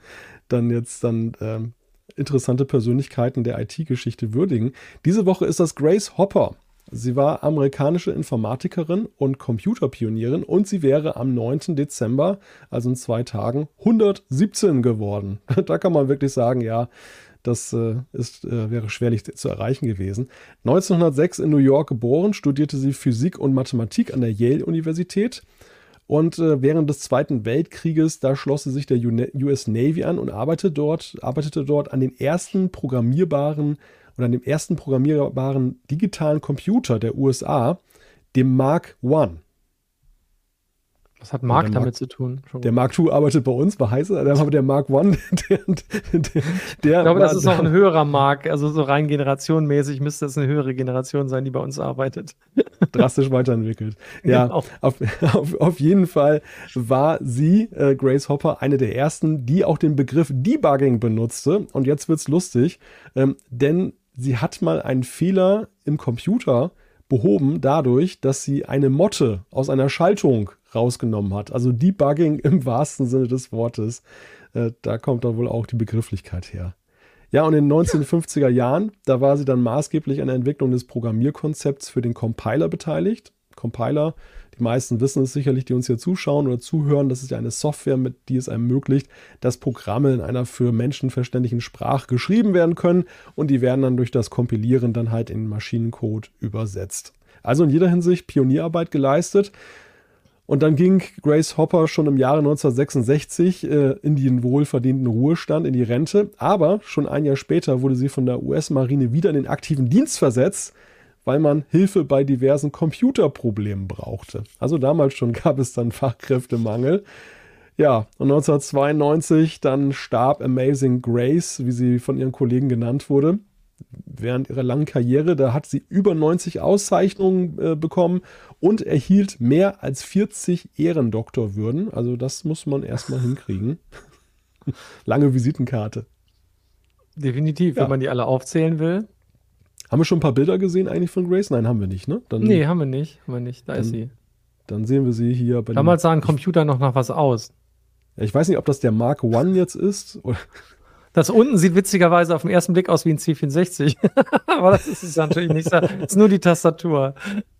dann jetzt dann ähm, interessante Persönlichkeiten der IT-Geschichte würdigen. Diese Woche ist das Grace Hopper. Sie war amerikanische Informatikerin und Computerpionierin und sie wäre am 9. Dezember, also in zwei Tagen, 117 geworden. (laughs) Da kann man wirklich sagen, ja, das äh, ist, äh, wäre schwerlich zu erreichen gewesen. 1906 in New York geboren, studierte sie Physik und Mathematik an der Yale-Universität. Und äh, während des Zweiten Weltkrieges, da schloss sich der US Navy an und arbeitete dort, arbeitete dort an den ersten programmierbaren oder an dem ersten programmierbaren digitalen Computer der USA, dem Mark I. Was hat Mark damit Mark, zu tun? Der Mark II arbeitet bei uns, bei Heise, aber der Mark I, (laughs) der, der, der Ich glaube, das ist noch ein höherer Mark, also so rein generationenmäßig müsste es eine höhere Generation sein, die bei uns arbeitet. (laughs) Drastisch weiterentwickelt. Ja, genau. auf, auf, auf, jeden Fall war sie, äh, Grace Hopper, eine der ersten, die auch den Begriff Debugging benutzte. Und jetzt wird's lustig, ähm, denn sie hat mal einen Fehler im Computer behoben dadurch, dass sie eine Motte aus einer Schaltung rausgenommen hat. Also Debugging im wahrsten Sinne des Wortes. Äh, da kommt dann wohl auch die Begrifflichkeit her. Ja, und in den 1950er Jahren, da war sie dann maßgeblich an der Entwicklung des Programmierkonzepts für den Compiler beteiligt. Compiler, die meisten wissen es sicherlich, die uns hier zuschauen oder zuhören, das ist ja eine Software, mit die es ermöglicht, dass Programme in einer für Menschen verständlichen Sprache geschrieben werden können und die werden dann durch das Kompilieren dann halt in Maschinencode übersetzt. Also in jeder Hinsicht Pionierarbeit geleistet. Und dann ging Grace Hopper schon im Jahre 1966 äh, in den wohlverdienten Ruhestand, in die Rente. Aber schon ein Jahr später wurde sie von der US-Marine wieder in den aktiven Dienst versetzt, weil man Hilfe bei diversen Computerproblemen brauchte. Also damals schon gab es dann (laughs) Fachkräftemangel. Ja, und 1992 dann starb Amazing Grace, wie sie von ihren Kollegen genannt wurde während ihrer langen Karriere. Da hat sie über 90 Auszeichnungen äh, bekommen und erhielt mehr als 40 Ehrendoktorwürden. Also das muss man erstmal (laughs) hinkriegen. Lange Visitenkarte. Definitiv, ja. wenn man die alle aufzählen will. Haben wir schon ein paar Bilder gesehen eigentlich von Grace? Nein, haben wir nicht, ne? Dann, nee, haben wir nicht. Haben wir nicht. Da dann, ist sie. Dann sehen wir sie hier bei Damals sah ein Computer noch nach was aus. Ich weiß nicht, ob das der Mark One jetzt ist. Das unten sieht witzigerweise auf den ersten Blick aus wie ein C64. (laughs) Aber das ist es natürlich nicht. Das ist nur die Tastatur.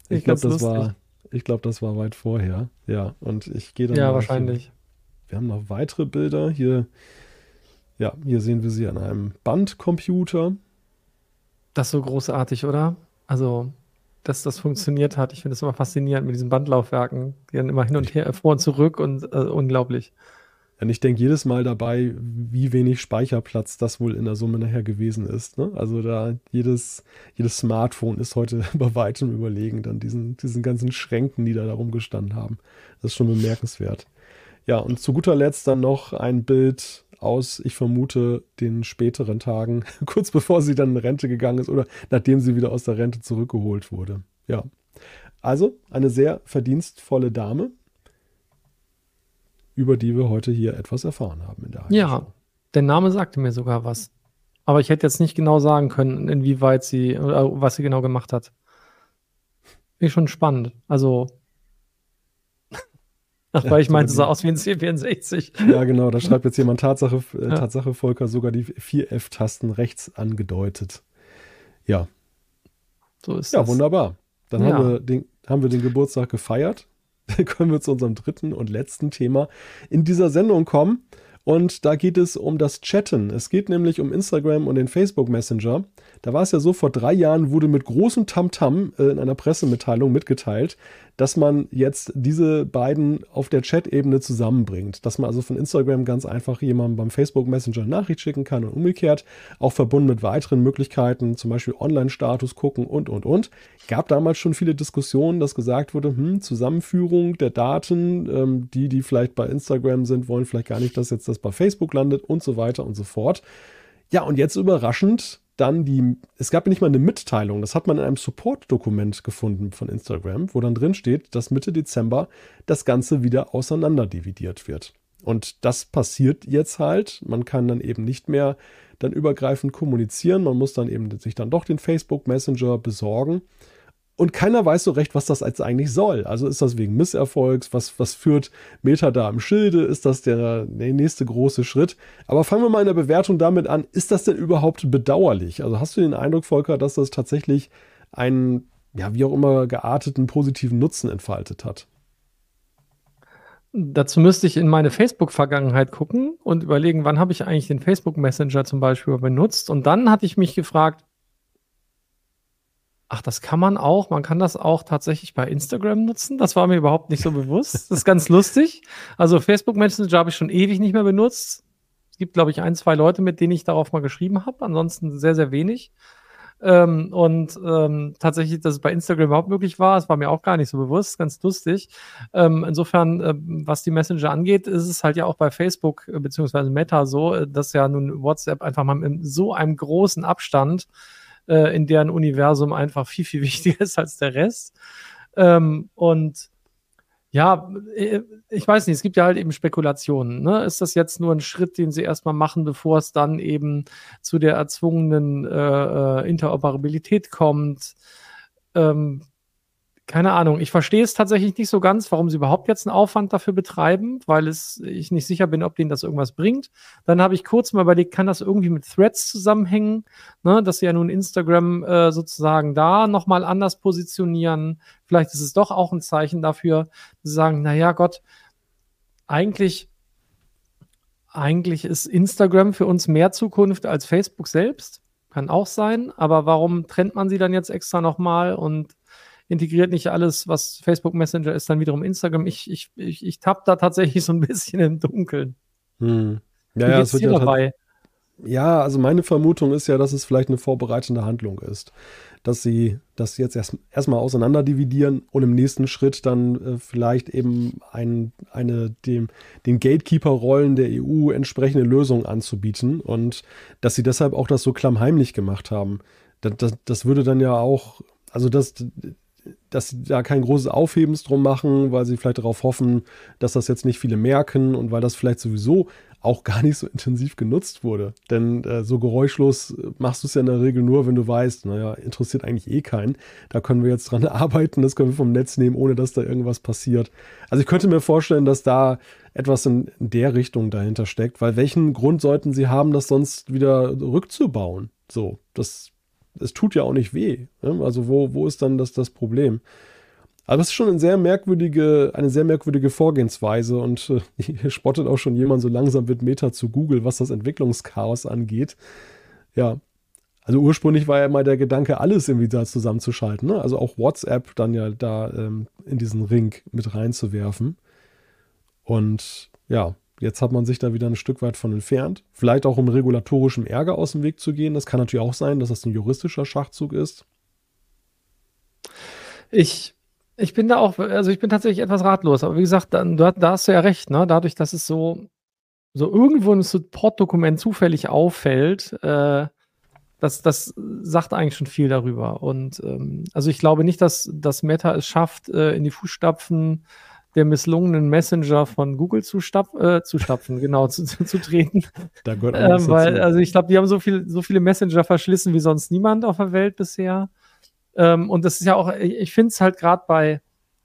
Ich glaube, das war, ich glaube, das war weit vorher. Ja, und ich gehe dann. Ja, wahrscheinlich. Hier. Wir haben noch weitere Bilder. Hier, ja, hier sehen wir sie an einem Bandcomputer. Das ist so großartig, oder? Also, dass das funktioniert hat. Ich finde es immer faszinierend mit diesen Bandlaufwerken. Die dann immer hin und her, vor und zurück und äh, unglaublich. Und ich denke jedes Mal dabei, wie wenig Speicherplatz das wohl in der Summe nachher gewesen ist. Ne? Also da jedes, jedes Smartphone ist heute (laughs) bei weitem überlegen, dann diesen, diesen ganzen Schränken, die da darum gestanden haben. Das ist schon bemerkenswert. Ja, und zu guter Letzt dann noch ein Bild aus, ich vermute, den späteren Tagen, (laughs) kurz bevor sie dann in Rente gegangen ist oder nachdem sie wieder aus der Rente zurückgeholt wurde. Ja. Also eine sehr verdienstvolle Dame, über die wir heute hier etwas erfahren haben in der Ja, der Name sagte mir sogar was. Aber ich hätte jetzt nicht genau sagen können, inwieweit sie oder was sie genau gemacht hat. Finde ich schon spannend. Also, (laughs) Ach, weil ich meinte, es sah aus wie ein C64. Ja, genau, da schreibt jetzt jemand Tatsache, äh, ja. Tatsache Volker sogar die 4F-Tasten rechts angedeutet. Ja. So ist ja, das. wunderbar. Dann ja. haben, wir den, haben wir den Geburtstag gefeiert. Können wir zu unserem dritten und letzten Thema in dieser Sendung kommen. Und da geht es um das Chatten. Es geht nämlich um Instagram und den Facebook Messenger. Da war es ja so, vor drei Jahren wurde mit großem Tamtam -Tam, äh, in einer Pressemitteilung mitgeteilt, dass man jetzt diese beiden auf der Chat-Ebene zusammenbringt. Dass man also von Instagram ganz einfach jemandem beim Facebook Messenger Nachricht schicken kann und umgekehrt, auch verbunden mit weiteren Möglichkeiten, zum Beispiel Online-Status gucken und, und, und. Gab damals schon viele Diskussionen, dass gesagt wurde, hm, Zusammenführung der Daten, ähm, die, die vielleicht bei Instagram sind, wollen vielleicht gar nicht, dass jetzt das bei Facebook landet und so weiter und so fort. Ja, und jetzt überraschend dann die, es gab ja nicht mal eine Mitteilung, das hat man in einem Support-Dokument gefunden von Instagram, wo dann drin steht, dass Mitte Dezember das Ganze wieder auseinanderdividiert wird. Und das passiert jetzt halt. Man kann dann eben nicht mehr dann übergreifend kommunizieren. Man muss dann eben sich dann doch den Facebook Messenger besorgen. Und keiner weiß so recht, was das jetzt eigentlich soll. Also ist das wegen Misserfolgs? Was, was führt Meta da im Schilde? Ist das der, der nächste große Schritt? Aber fangen wir mal in der Bewertung damit an. Ist das denn überhaupt bedauerlich? Also hast du den Eindruck, Volker, dass das tatsächlich einen, ja, wie auch immer gearteten positiven Nutzen entfaltet hat? Dazu müsste ich in meine Facebook-Vergangenheit gucken und überlegen, wann habe ich eigentlich den Facebook Messenger zum Beispiel benutzt. Und dann hatte ich mich gefragt, Ach, das kann man auch. Man kann das auch tatsächlich bei Instagram nutzen. Das war mir überhaupt nicht so bewusst. Das ist ganz lustig. Also Facebook Messenger habe ich schon ewig nicht mehr benutzt. Es gibt, glaube ich, ein, zwei Leute, mit denen ich darauf mal geschrieben habe. Ansonsten sehr, sehr wenig. Ähm, und ähm, tatsächlich, dass es bei Instagram überhaupt möglich war, das war mir auch gar nicht so bewusst, ganz lustig. Ähm, insofern, äh, was die Messenger angeht, ist es halt ja auch bei Facebook äh, beziehungsweise Meta so, äh, dass ja nun WhatsApp einfach mal in so einem großen Abstand äh, in deren Universum einfach viel, viel (laughs) wichtiger ist als der Rest. Ähm, und ja, äh, ich weiß nicht, es gibt ja halt eben Spekulationen. Ne? Ist das jetzt nur ein Schritt, den sie erstmal machen, bevor es dann eben zu der erzwungenen äh, äh Interoperabilität kommt? Ähm, keine Ahnung. Ich verstehe es tatsächlich nicht so ganz, warum sie überhaupt jetzt einen Aufwand dafür betreiben, weil es, ich nicht sicher bin, ob denen das irgendwas bringt. Dann habe ich kurz mal überlegt, kann das irgendwie mit Threads zusammenhängen, ne, dass sie ja nun Instagram äh, sozusagen da nochmal anders positionieren. Vielleicht ist es doch auch ein Zeichen dafür, zu sagen, naja, Gott, eigentlich, eigentlich ist Instagram für uns mehr Zukunft als Facebook selbst. Kann auch sein, aber warum trennt man sie dann jetzt extra nochmal und integriert nicht alles, was Facebook Messenger ist, dann wiederum Instagram. Ich, ich, ich, ich tapp da tatsächlich (laughs) so ein bisschen im Dunkeln. Hm. Ja, ja, es wird ja dabei. Ja, also meine Vermutung ist ja, dass es vielleicht eine vorbereitende Handlung ist. Dass sie das jetzt erst erstmal auseinander dividieren und im nächsten Schritt dann äh, vielleicht eben ein, eine dem, den Gatekeeper-Rollen der EU entsprechende Lösung anzubieten und dass sie deshalb auch das so klammheimlich gemacht haben. Das, das, das würde dann ja auch, also das, dass sie da kein großes Aufhebens drum machen, weil sie vielleicht darauf hoffen, dass das jetzt nicht viele merken und weil das vielleicht sowieso auch (laughs) gar nicht so intensiv genutzt wurde. Denn äh, so geräuschlos machst du es ja in der Regel nur, wenn du weißt, naja, interessiert eigentlich eh keinen. Da können wir jetzt dran (laughs) arbeiten, das können wir vom Netz nehmen, ohne dass da irgendwas passiert. Also ich könnte mir vorstellen, dass da etwas in, in der Richtung dahinter steckt, weil welchen Grund sollten sie haben, das sonst wieder rückzubauen? So, das es tut ja auch nicht weh. Ne? Also wo, wo ist dann das, das Problem? Aber es ist schon eine sehr merkwürdige, eine sehr merkwürdige Vorgehensweise und äh, (laughs) hier spottet auch schon jemand so langsam mit Meta zu Google, was das Entwicklungschaos angeht. Ja, also ursprünglich war ja mal der Gedanke, alles irgendwie da zusammenzuschalten. Ne? Also auch WhatsApp dann ja da ähm, in diesen Ring mit reinzuwerfen. Und ja, Jetzt hat man sich da wieder ein Stück weit von entfernt. Vielleicht auch um regulatorischem Ärger aus dem Weg zu gehen. Das kann natürlich auch sein, dass das ein juristischer Schachzug ist. Ich, ich bin da auch, also ich bin tatsächlich etwas ratlos. Aber wie gesagt, dann, da, da hast du ja recht, ne? Dadurch, dass es so, so irgendwo ein Support-Dokument zufällig auffällt, äh, das, das sagt eigentlich schon viel darüber. Und ähm, also ich glaube nicht, dass, dass Meta es schafft, äh, in die Fußstapfen der misslungenen Messenger von Google zu, stap äh, zu stapfen, genau, (laughs) zu, zu, zu treten. Da gehört ähm, weil, also ich glaube, die haben so, viel, so viele Messenger verschlissen wie sonst niemand auf der Welt bisher. Ähm, und das ist ja auch, ich, ich finde es halt gerade bei,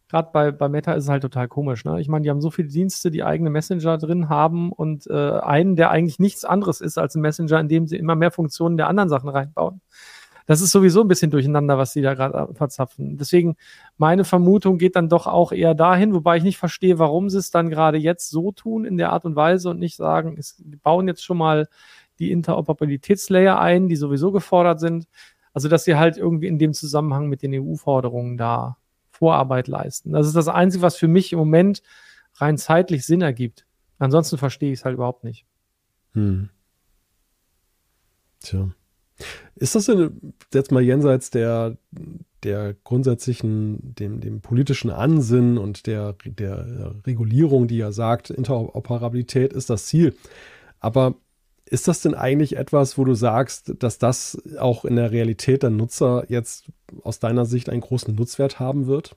gerade bei, bei Meta ist es halt total komisch. Ne? Ich meine, die haben so viele Dienste, die eigene Messenger drin haben und äh, einen, der eigentlich nichts anderes ist als ein Messenger, in dem sie immer mehr Funktionen der anderen Sachen reinbauen das ist sowieso ein bisschen durcheinander, was sie da gerade verzapfen. Deswegen, meine Vermutung geht dann doch auch eher dahin, wobei ich nicht verstehe, warum sie es dann gerade jetzt so tun in der Art und Weise und nicht sagen, wir bauen jetzt schon mal die Interoperabilitätslayer ein, die sowieso gefordert sind. Also, dass sie halt irgendwie in dem Zusammenhang mit den EU-Forderungen da Vorarbeit leisten. Das ist das Einzige, was für mich im Moment rein zeitlich Sinn ergibt. Ansonsten verstehe ich es halt überhaupt nicht. Hm. Tja. Ist das denn jetzt mal jenseits der, der grundsätzlichen, dem, dem politischen Ansinnen und der, der Regulierung, die ja sagt, Interoperabilität ist das Ziel. Aber ist das denn eigentlich etwas, wo du sagst, dass das auch in der Realität der Nutzer jetzt aus deiner Sicht einen großen Nutzwert haben wird?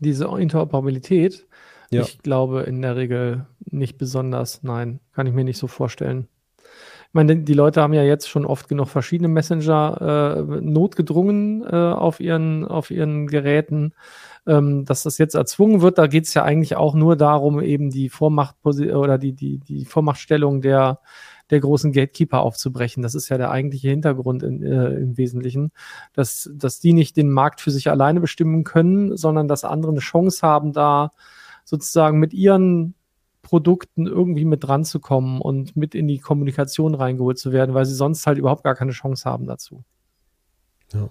Diese Interoperabilität? Ja. Ich glaube in der Regel nicht besonders. Nein, kann ich mir nicht so vorstellen. Meine, die Leute haben ja jetzt schon oft genug verschiedene Messenger äh, notgedrungen äh, auf, ihren, auf ihren Geräten ähm, dass das jetzt erzwungen wird. Da geht es ja eigentlich auch nur darum, eben die Vormacht oder die, die, die Vormachtstellung der, der großen Gatekeeper aufzubrechen. Das ist ja der eigentliche Hintergrund in, äh, im Wesentlichen, dass, dass die nicht den Markt für sich alleine bestimmen können, sondern dass andere eine Chance haben, da sozusagen mit ihren Produkten irgendwie mit dran zu kommen und mit in die Kommunikation reingeholt zu werden, weil sie sonst halt überhaupt gar keine Chance haben dazu. Ja.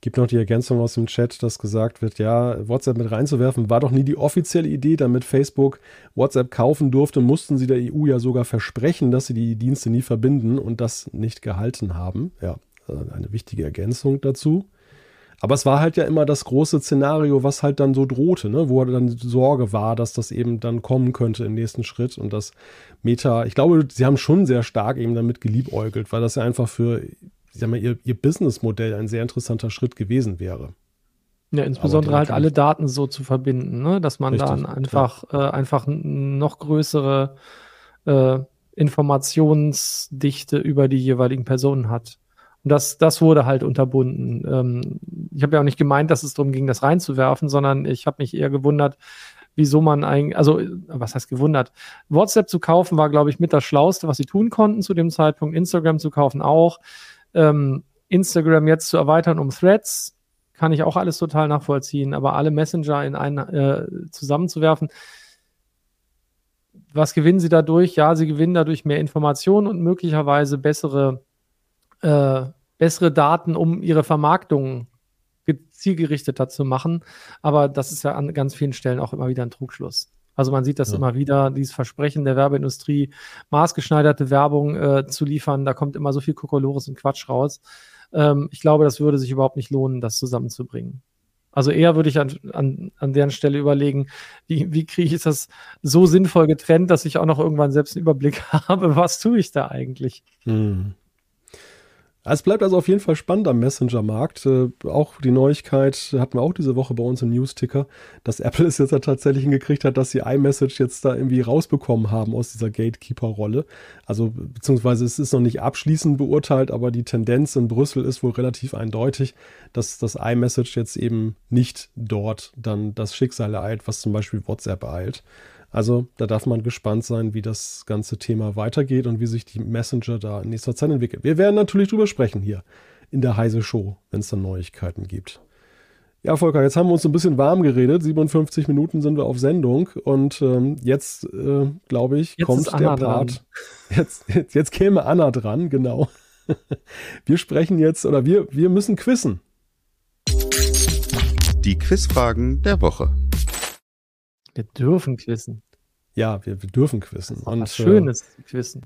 Gibt noch die Ergänzung aus dem Chat, dass gesagt wird, ja, WhatsApp mit reinzuwerfen, war doch nie die offizielle Idee, damit Facebook WhatsApp kaufen durfte, mussten sie der EU ja sogar versprechen, dass sie die Dienste nie verbinden und das nicht gehalten haben. Ja, also eine wichtige Ergänzung dazu. Aber es war halt ja immer das große Szenario, was halt dann so drohte, ne? wo dann Sorge war, dass das eben dann kommen könnte im nächsten Schritt und das Meta, ich glaube, sie haben schon sehr stark eben damit geliebäugelt, weil das ja einfach für ich sag mal, ihr, ihr Businessmodell ein sehr interessanter Schritt gewesen wäre. Ja, insbesondere halt alle Daten so zu verbinden, ne? dass man Richtig, dann einfach, äh, einfach noch größere äh, Informationsdichte über die jeweiligen Personen hat. Und das, das wurde halt unterbunden. Ähm, ich habe ja auch nicht gemeint, dass es darum ging, das reinzuwerfen, sondern ich habe mich eher gewundert, wieso man eigentlich, also was heißt gewundert? WhatsApp zu kaufen war, glaube ich, mit das Schlauste, was sie tun konnten zu dem Zeitpunkt. Instagram zu kaufen auch ähm, Instagram jetzt zu erweitern um Threads, kann ich auch alles total nachvollziehen, aber alle Messenger in einen äh, zusammenzuwerfen, was gewinnen sie dadurch? Ja, sie gewinnen dadurch mehr Informationen und möglicherweise bessere, äh, bessere Daten, um ihre Vermarktung zielgerichteter zu machen. Aber das ist ja an ganz vielen Stellen auch immer wieder ein Trugschluss. Also man sieht das ja. immer wieder, dieses Versprechen der Werbeindustrie, maßgeschneiderte Werbung äh, zu liefern, da kommt immer so viel Kokolores und Quatsch raus. Ähm, ich glaube, das würde sich überhaupt nicht lohnen, das zusammenzubringen. Also eher würde ich an, an, an deren Stelle überlegen, wie, wie kriege ich das so sinnvoll getrennt, dass ich auch noch irgendwann selbst einen Überblick (laughs) habe, was tue ich da eigentlich. Hm. Es bleibt also auf jeden Fall spannend am Messenger-Markt. Äh, auch die Neuigkeit hatten wir auch diese Woche bei uns im News-Ticker, dass (laughs) Apple es jetzt tatsächlich hingekriegt hat, dass sie iMessage jetzt da irgendwie rausbekommen haben aus dieser Gatekeeper-Rolle. Also, beziehungsweise es ist noch nicht abschließend beurteilt, aber die Tendenz in Brüssel ist wohl relativ eindeutig, dass das iMessage jetzt eben nicht dort dann das Schicksal ereilt, was zum Beispiel WhatsApp ereilt. Also da darf man gespannt sein, wie das ganze Thema weitergeht und wie sich die Messenger da in nächster Zeit entwickeln. Wir werden natürlich drüber sprechen hier in der Heise Show, wenn es dann Neuigkeiten gibt. Ja, Volker, jetzt haben wir uns ein bisschen warm geredet. 57 Minuten sind wir auf Sendung und ähm, jetzt, äh, glaube ich, jetzt kommt der Part. (laughs) Jetzt, jetzt, jetzt käme Anna dran, genau. (laughs) wir sprechen jetzt oder wir, wir müssen quizzen. Die Quizfragen der Woche. Wir dürfen quizzen. Ja, wir, wir dürfen quizzen. Und, was Schönes äh, quizzen.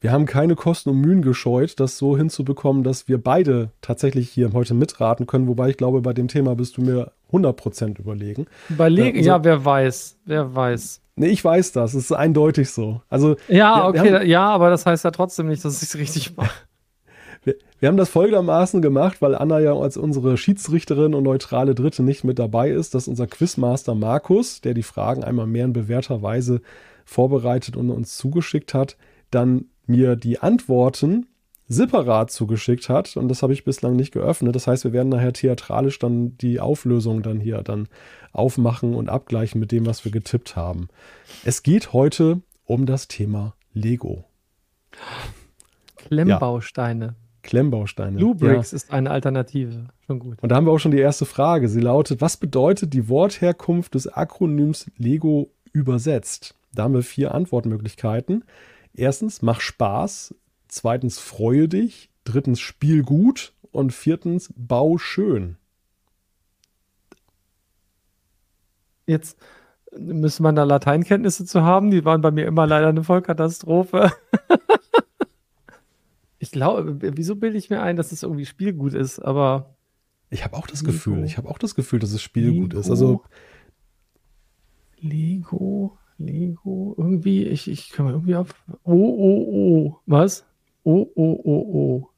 Wir haben keine Kosten und Mühen gescheut, das so hinzubekommen, dass wir beide tatsächlich hier heute mitraten können. Wobei ich glaube, bei dem Thema bist du mir 100% überlegen. Überlegen, äh, also, ja, wer weiß, wer weiß. Nee, ich weiß das. Es ist eindeutig so. Also, ja, wir, okay, wir haben, ja, aber das heißt ja trotzdem nicht, dass ich es richtig mache. Wir, wir, haben das folgendermaßen gemacht, weil Anna ja als unsere Schiedsrichterin und neutrale Dritte nicht mit dabei ist, dass unser Quizmaster Markus, der die Fragen einmal mehr in bewährter Weise vorbereitet und uns zugeschickt hat, dann mir die Antworten separat zugeschickt hat und das habe ich bislang nicht geöffnet. Das heißt, wir werden nachher theatralisch dann die Auflösung dann hier dann aufmachen und abgleichen mit dem, was wir getippt haben. Es geht heute um das Thema Lego. Klemmbausteine. Ja. Klemmbausteine. Bluebricks ja. ist eine Alternative. Schon gut. Und da haben wir auch schon die erste Frage. Sie lautet: Was bedeutet die Wortherkunft des Akronyms Lego übersetzt? Da haben wir vier Antwortmöglichkeiten. Erstens, mach Spaß. Zweitens, freue dich. Drittens, spiel gut. Und viertens, bau schön. Jetzt müsste man da Lateinkenntnisse zu haben. Die waren bei mir immer leider eine Vollkatastrophe. (laughs) ich glaube, wieso bilde ich mir ein, dass es irgendwie Spielgut ist, aber. Ich habe auch das Lego. Gefühl, ich habe auch das Gefühl, dass es Spielgut Lego. ist. Also. Lego, Lego, irgendwie, ich, ich kann mal irgendwie auf. Oh, oh, oh. Was? Oh, oh, oh, oh.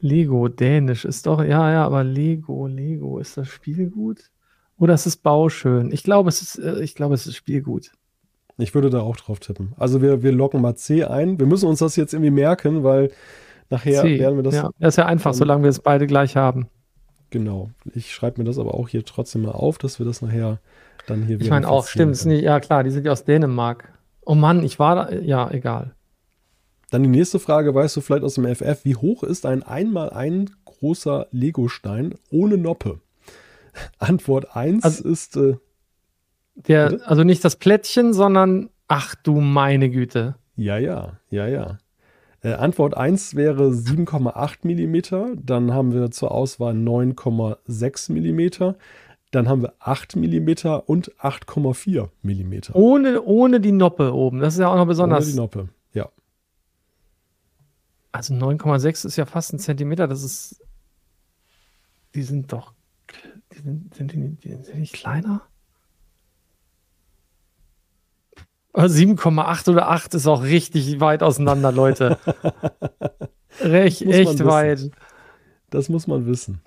Lego, Dänisch ist doch, ja, ja, aber Lego, Lego, ist das Spielgut? Oder ist es Bauschön? Ich glaube, es ist, äh, ich glaube, es ist Spielgut. Ich würde da auch drauf tippen. Also wir, wir locken mal C ein. Wir müssen uns das jetzt irgendwie merken, weil nachher C, werden wir das. Ja, das ist ja einfach, ähm, solange wir es beide gleich haben. Genau. Ich schreibe mir das aber auch hier trotzdem mal auf, dass wir das nachher dann hier wieder. Ich meine auch, stimmt. Nicht, ja, klar, die sind ja aus Dänemark. Oh Mann, ich war da. Ja, egal. Dann die nächste Frage, weißt du vielleicht aus dem FF, wie hoch ist ein einmal ein großer Legostein ohne Noppe? (laughs) Antwort 1 also, ist. Äh, der, also nicht das Plättchen, sondern ach du meine Güte. Ja, ja, ja, ja. Äh, Antwort 1 wäre 7,8 mm. Dann haben wir zur Auswahl 9,6 mm. Dann haben wir 8 mm und 8,4 mm. Ohne, ohne die Noppe oben. Das ist ja auch noch besonders. Ohne die Noppe, ja. Also 9,6 ist ja fast ein Zentimeter. Das ist. Die sind doch die sind, sind, die, die, sind die nicht kleiner? 7,8 oder 8 ist auch richtig weit auseinander, Leute. (laughs) Recht, echt weit. Das muss man wissen.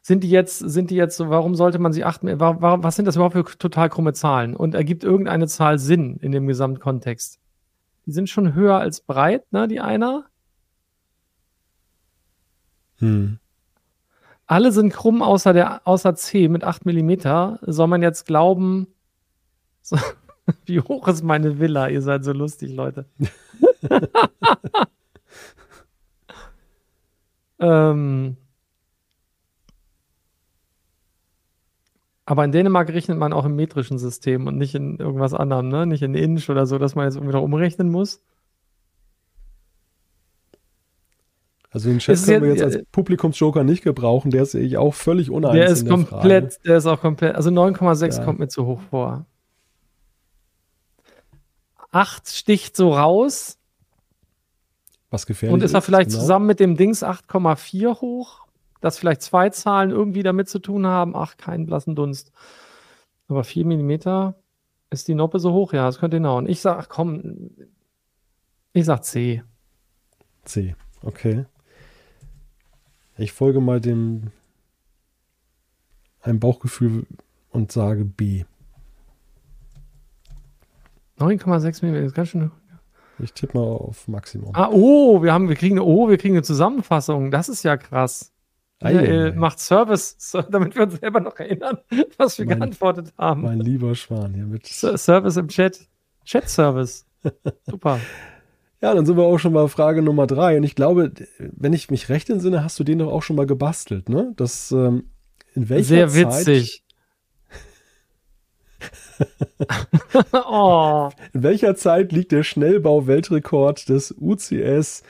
Sind die jetzt, sind die jetzt so, warum sollte man sie achten? Was sind das überhaupt für total krumme Zahlen? Und ergibt irgendeine Zahl Sinn in dem Gesamtkontext? Die sind schon höher als breit, ne, die einer? Hm. Alle sind krumm außer, der, außer C mit 8 mm. Soll man jetzt glauben, so, (laughs) wie hoch ist meine Villa? Ihr seid so lustig, Leute. (laughs) ähm, aber in Dänemark rechnet man auch im metrischen System und nicht in irgendwas anderem, ne? Nicht in Inch oder so, dass man jetzt irgendwie noch umrechnen muss. Also den Chat können wir jetzt als Publikumsjoker nicht gebrauchen, der sehe ich auch völlig uneins. Der ist komplett, Frage. der ist auch komplett, also 9,6 ja. kommt mir zu hoch vor. 8 sticht so raus. Was gefährlich Und ist er vielleicht genau. zusammen mit dem Dings 8,4 hoch? Dass vielleicht zwei Zahlen irgendwie damit zu tun haben? Ach, keinen blassen Dunst. Aber 4 mm ist die Noppe so hoch? Ja, das könnte hinhauen. Ich sag, komm, ich sag C. C, okay. Ich folge mal dem einem Bauchgefühl und sage B. 9,6 mm ist ganz schön. Ich tippe mal auf Maximum. Ah, oh, wir haben, wir kriegen eine, oh, wir kriegen eine Zusammenfassung. Das ist ja krass. Michael macht Service, damit wir uns selber noch erinnern, was wir mein, geantwortet haben. Mein lieber Schwan hier mit. Service im Chat. Chat-Service. (laughs) Super. Ja, dann sind wir auch schon bei Frage Nummer drei. Und ich glaube, wenn ich mich recht entsinne, hast du den doch auch schon mal gebastelt, ne? Das, ähm, in welcher Sehr witzig. (laughs) oh. In welcher Zeit liegt der Schnellbau-Weltrekord des UCS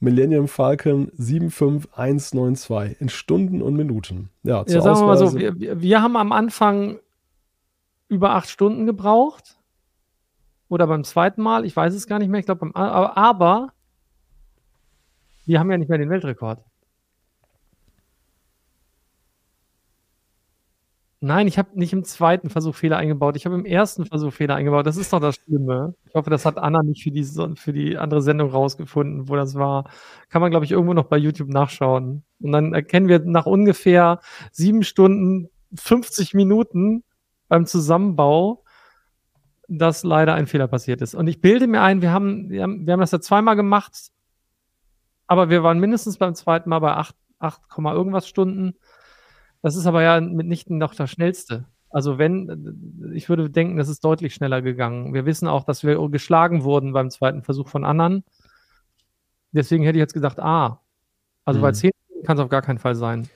Millennium Falcon 75192 in Stunden und Minuten? Ja, ja sagen wir mal so, wir, wir haben am Anfang über acht Stunden gebraucht. Oder beim zweiten Mal, ich weiß es gar nicht mehr. Ich glaube, aber wir haben ja nicht mehr den Weltrekord. Nein, ich habe nicht im zweiten Versuch Fehler eingebaut. Ich habe im ersten Versuch Fehler eingebaut. Das ist doch das Schlimme. Ich hoffe, das hat Anna nicht für die, für die andere Sendung rausgefunden, wo das war. Kann man, glaube ich, irgendwo noch bei YouTube nachschauen. Und dann erkennen wir nach ungefähr sieben Stunden, 50 Minuten beim Zusammenbau, dass leider ein Fehler passiert ist. Und ich bilde mir ein, wir haben, wir haben, wir haben das ja zweimal gemacht, aber wir waren mindestens beim zweiten Mal bei 8, 8, irgendwas Stunden. Das ist aber ja mitnichten noch das Schnellste. Also wenn, ich würde denken, das ist deutlich schneller gegangen. Wir wissen auch, dass wir geschlagen wurden beim zweiten Versuch von anderen. Deswegen hätte ich jetzt gesagt, ah. Also mhm. bei 10 kann es auf gar keinen Fall sein. Und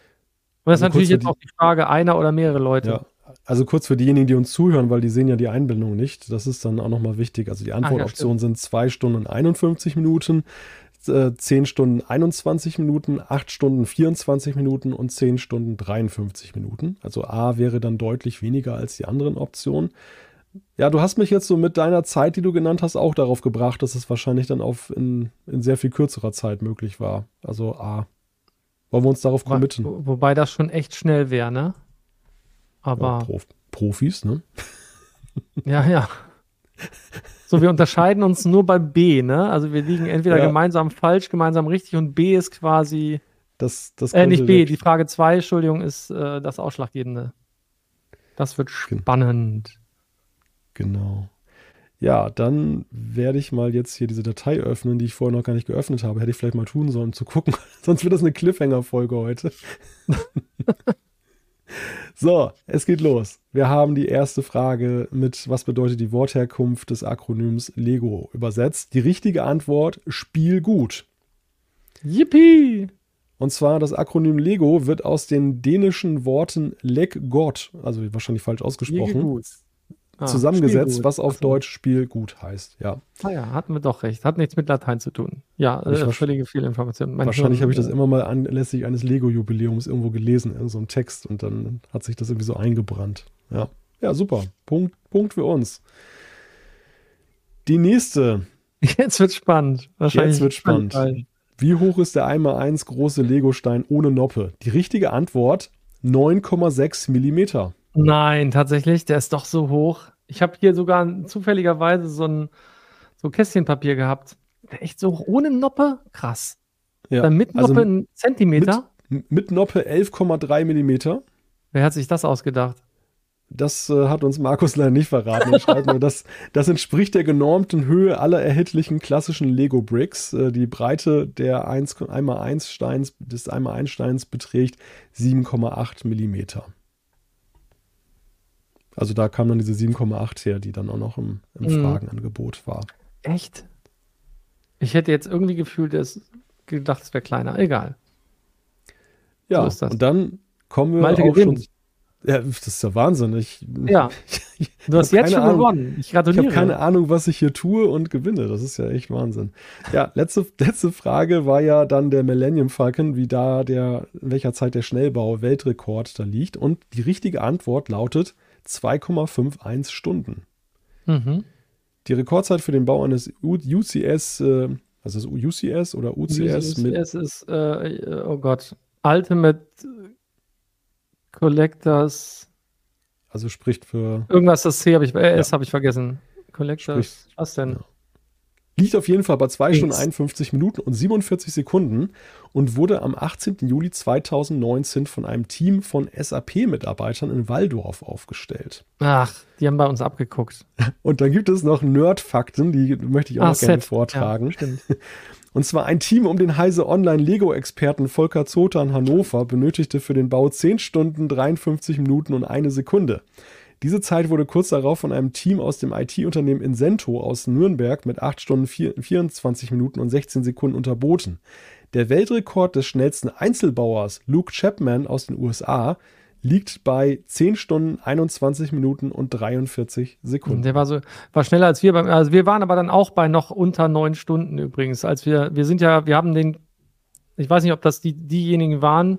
das also ist natürlich jetzt auch die Frage, einer oder mehrere Leute. Ja. Also kurz für diejenigen, die uns zuhören, weil die sehen ja die Einbindung nicht. Das ist dann auch nochmal wichtig. Also die Antwortoptionen ah, ja, sind 2 Stunden und 51 Minuten. Äh, 10 Stunden 21 Minuten, 8 Stunden 24 Minuten und 10 Stunden 53 Minuten. Also A wäre dann deutlich weniger als die anderen Optionen. Ja, du hast mich jetzt so mit deiner Zeit, die du genannt hast, auch darauf gebracht, dass es wahrscheinlich dann auf in, in sehr viel kürzerer Zeit möglich war. Also A. Wollen wir uns darauf committen? Wo, wobei das schon echt schnell wäre, ne? Aber. Ja, Prof Profis, ne? Ja, ja. So, wir unterscheiden uns nur bei B, ne? Also wir liegen entweder ja. gemeinsam falsch, gemeinsam richtig und B ist quasi. Das, das äh, nicht B, die Frage 2, Entschuldigung, ist äh, das Ausschlaggebende. Das wird spannend. Genau. Ja, dann werde ich mal jetzt hier diese Datei öffnen, die ich vorher noch gar nicht geöffnet habe. Hätte ich vielleicht mal tun sollen, um zu gucken. (laughs) Sonst wird das eine Cliffhanger-Folge heute. (laughs) so, es geht los. Wir haben die erste Frage mit, was bedeutet die Wortherkunft des Akronyms Lego übersetzt. Die richtige Antwort, Spiel gut. Yippie! Und zwar das Akronym Lego wird aus den dänischen Worten Leg Gott, also wahrscheinlich falsch ausgesprochen, ah, zusammengesetzt, was auf Achso. Deutsch Spiel gut heißt. Ja. Ah ja, hatten wir doch recht. Hat nichts mit Latein zu tun. Ja, äh, völlige Fehlinformation. Wahrscheinlich habe ich das äh, immer mal anlässlich eines Lego-Jubiläums irgendwo gelesen, in so einem Text und dann hat sich das irgendwie so eingebrannt. Ja, ja super. Punkt, Punkt für uns. Die nächste. (laughs) Jetzt wird spannend. Wahrscheinlich Jetzt wird spannend. Wie hoch ist der 1x1 große Lego-Stein ohne Noppe? Die richtige Antwort 9,6 Millimeter. Nein, tatsächlich, der ist doch so hoch. Ich habe hier sogar zufälligerweise so ein so Kästchenpapier gehabt. Echt so hoch, ohne Noppe? Krass. Ja, Dann mit also Noppe also ein Zentimeter? Mit, mit Noppe 11,3 Millimeter. Wer hat sich das ausgedacht? Das äh, hat uns Markus leider nicht verraten. Er schreibt nur, das, das entspricht der genormten Höhe aller erhältlichen klassischen Lego-Bricks. Äh, die Breite der 1, 1x1 Steins, des 1x1 Steins beträgt 7,8 Millimeter. Also da kam dann diese 7,8 her, die dann auch noch im, im mhm. Fragenangebot war. Echt? Ich hätte jetzt irgendwie gefühlt, dass gedacht, es wäre kleiner. Egal. Ja, so und dann kommen wir Malte auch gewinnt. schon. Ja, das ist ja Wahnsinn. Ich, ja. (laughs) Du hast jetzt schon Ahnung. gewonnen. Ich gratuliere. Ich habe keine Ahnung, was ich hier tue und gewinne. Das ist ja echt Wahnsinn. Ja, letzte, letzte Frage war ja dann der Millennium Falcon, wie da der, in welcher Zeit der Schnellbau-Weltrekord da liegt. Und die richtige Antwort lautet 2,51 Stunden. Mhm. Die Rekordzeit für den Bau eines UCS, äh, also das UCS oder UCS, UCS mit. UCS ist, äh, oh Gott, Ultimate Collectors. Also spricht für. Irgendwas, das C habe ich, äh, S habe ich vergessen. Collectors, spricht, was denn? Ja. Liegt auf jeden Fall bei 2 Stunden 51 Minuten und 47 Sekunden und wurde am 18. Juli 2019 von einem Team von SAP-Mitarbeitern in Waldorf aufgestellt. Ach, die haben bei uns abgeguckt. (laughs) Und dann gibt es noch Nerd-Fakten, die möchte ich auch ah, noch gerne vortragen. Ja. (laughs) Und zwar ein Team um den Heise Online-Lego-Experten Volker Zother in Hannover benötigte für den Bau 10 Stunden, 53 Minuten und eine Sekunde. Diese Zeit wurde kurz darauf von einem Team aus dem IT-Unternehmen Incento aus Nürnberg mit 8 Stunden 24 Minuten und 16 Sekunden unterboten. Der Weltrekord des schnellsten Einzelbauers Luke Chapman aus den USA liegt bei 10 Stunden 21 Minuten und 43 Sekunden. Der war so war schneller als wir beim also wir waren aber dann auch bei noch unter 9 Stunden übrigens, als wir wir sind ja wir haben den ich weiß nicht, ob das die diejenigen waren,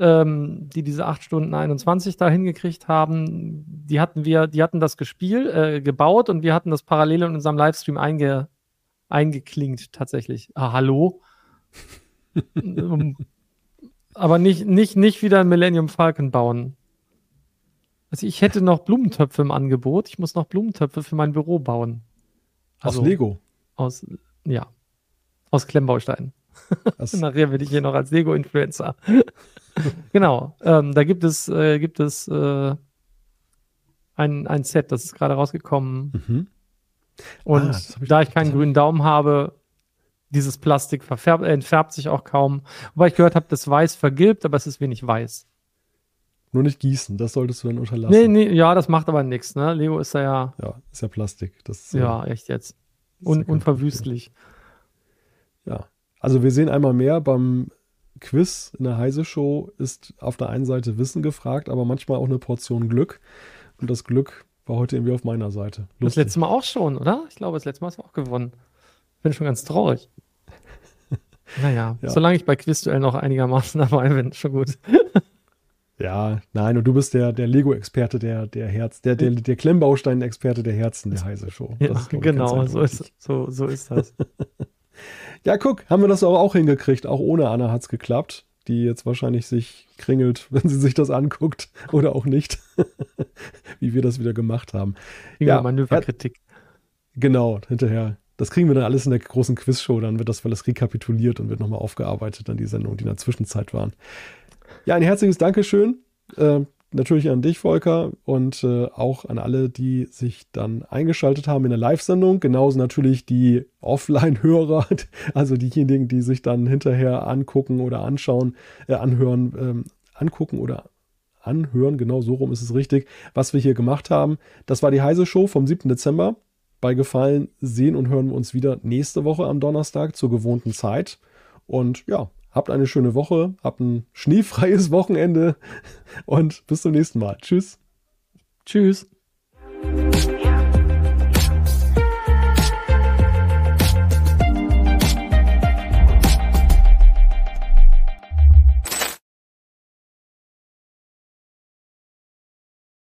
ähm, die diese 8 Stunden 21 da hingekriegt haben, die hatten wir, die hatten das gespielt, äh, gebaut und wir hatten das parallel in unserem Livestream einge, eingeklingt tatsächlich. Ah, hallo? Aber nicht, nicht, nicht wieder ein Millennium Falcon bauen. Also ich hätte noch Blumentöpfe im Angebot. Ich muss noch Blumentöpfe für mein Büro bauen. Also, aus Lego? Aus, ja. Aus Klemmbausteinen. (laughs) Nachher werde ich hier noch als Lego-Influencer. (laughs) genau. Ähm, da gibt es, äh, gibt es äh, ein, ein Set, das ist gerade rausgekommen. Mhm. Und ah, ich da ich keinen grünen Daumen habe, dieses Plastik verfärbt, entfärbt sich auch kaum. Wobei ich gehört habe, das Weiß vergilbt, aber es ist wenig weiß. Nur nicht gießen, das solltest du dann unterlassen. Nee, nee, ja, das macht aber nichts, ne? Lego ist da ja. Ja, ist ja Plastik. Das ist, ja, echt jetzt. Un unverwüstlich. Ja. Also wir sehen einmal mehr beim Quiz in der Heise Show ist auf der einen Seite Wissen gefragt, aber manchmal auch eine Portion Glück. Und das Glück war heute irgendwie auf meiner Seite. Lustig. Das letzte Mal auch schon, oder? Ich glaube, das letzte Mal hast du auch gewonnen. Bin schon ganz traurig. (laughs) Naja, ja. solange ich bei Quizduell noch einigermaßen (laughs) dabei bin, schon gut. (laughs) Ja, nein, und du bist der, der Lego-Experte der, der Herz, der, der, der Klemmbaustein-Experte der Herzen der Heise Show. Ja, ist, genau, so ist, so, so ist das. Ja, guck, haben wir das aber auch hingekriegt. Auch ohne Anna hat es geklappt, die jetzt wahrscheinlich sich kringelt, (laughs) wenn sie sich das anguckt oder auch nicht, (laughs) wie wir das wieder gemacht haben. Ja, Manöverkritik. Genau, hinterher. Das kriegen wir dann alles in der großen Quizshow, dann wird das alles rekapituliert und wird nochmal aufgearbeitet, dann die Sendungen, die in der Zwischenzeit waren. Ja, ein herzliches Dankeschön. Äh, natürlich an dich, Volker, und äh, auch an alle, die sich dann eingeschaltet haben in der Live-Sendung. Genauso natürlich die Offline-Hörer, (laughs) also diejenigen, die sich dann hinterher angucken oder anschauen, äh, anhören, ähm, angucken oder anhören. Genau so rum ist es richtig, was wir hier gemacht haben. Das war die Heise Show vom 7. Dezember. Bei Gefallen sehen und hören wir uns wieder nächste Woche am Donnerstag zur gewohnten Zeit. Und ja, Habt eine schöne Woche, habt ein schneefreies (laughs) Wochenende und bis zum nächsten Mal. Tschüss. Tschüss.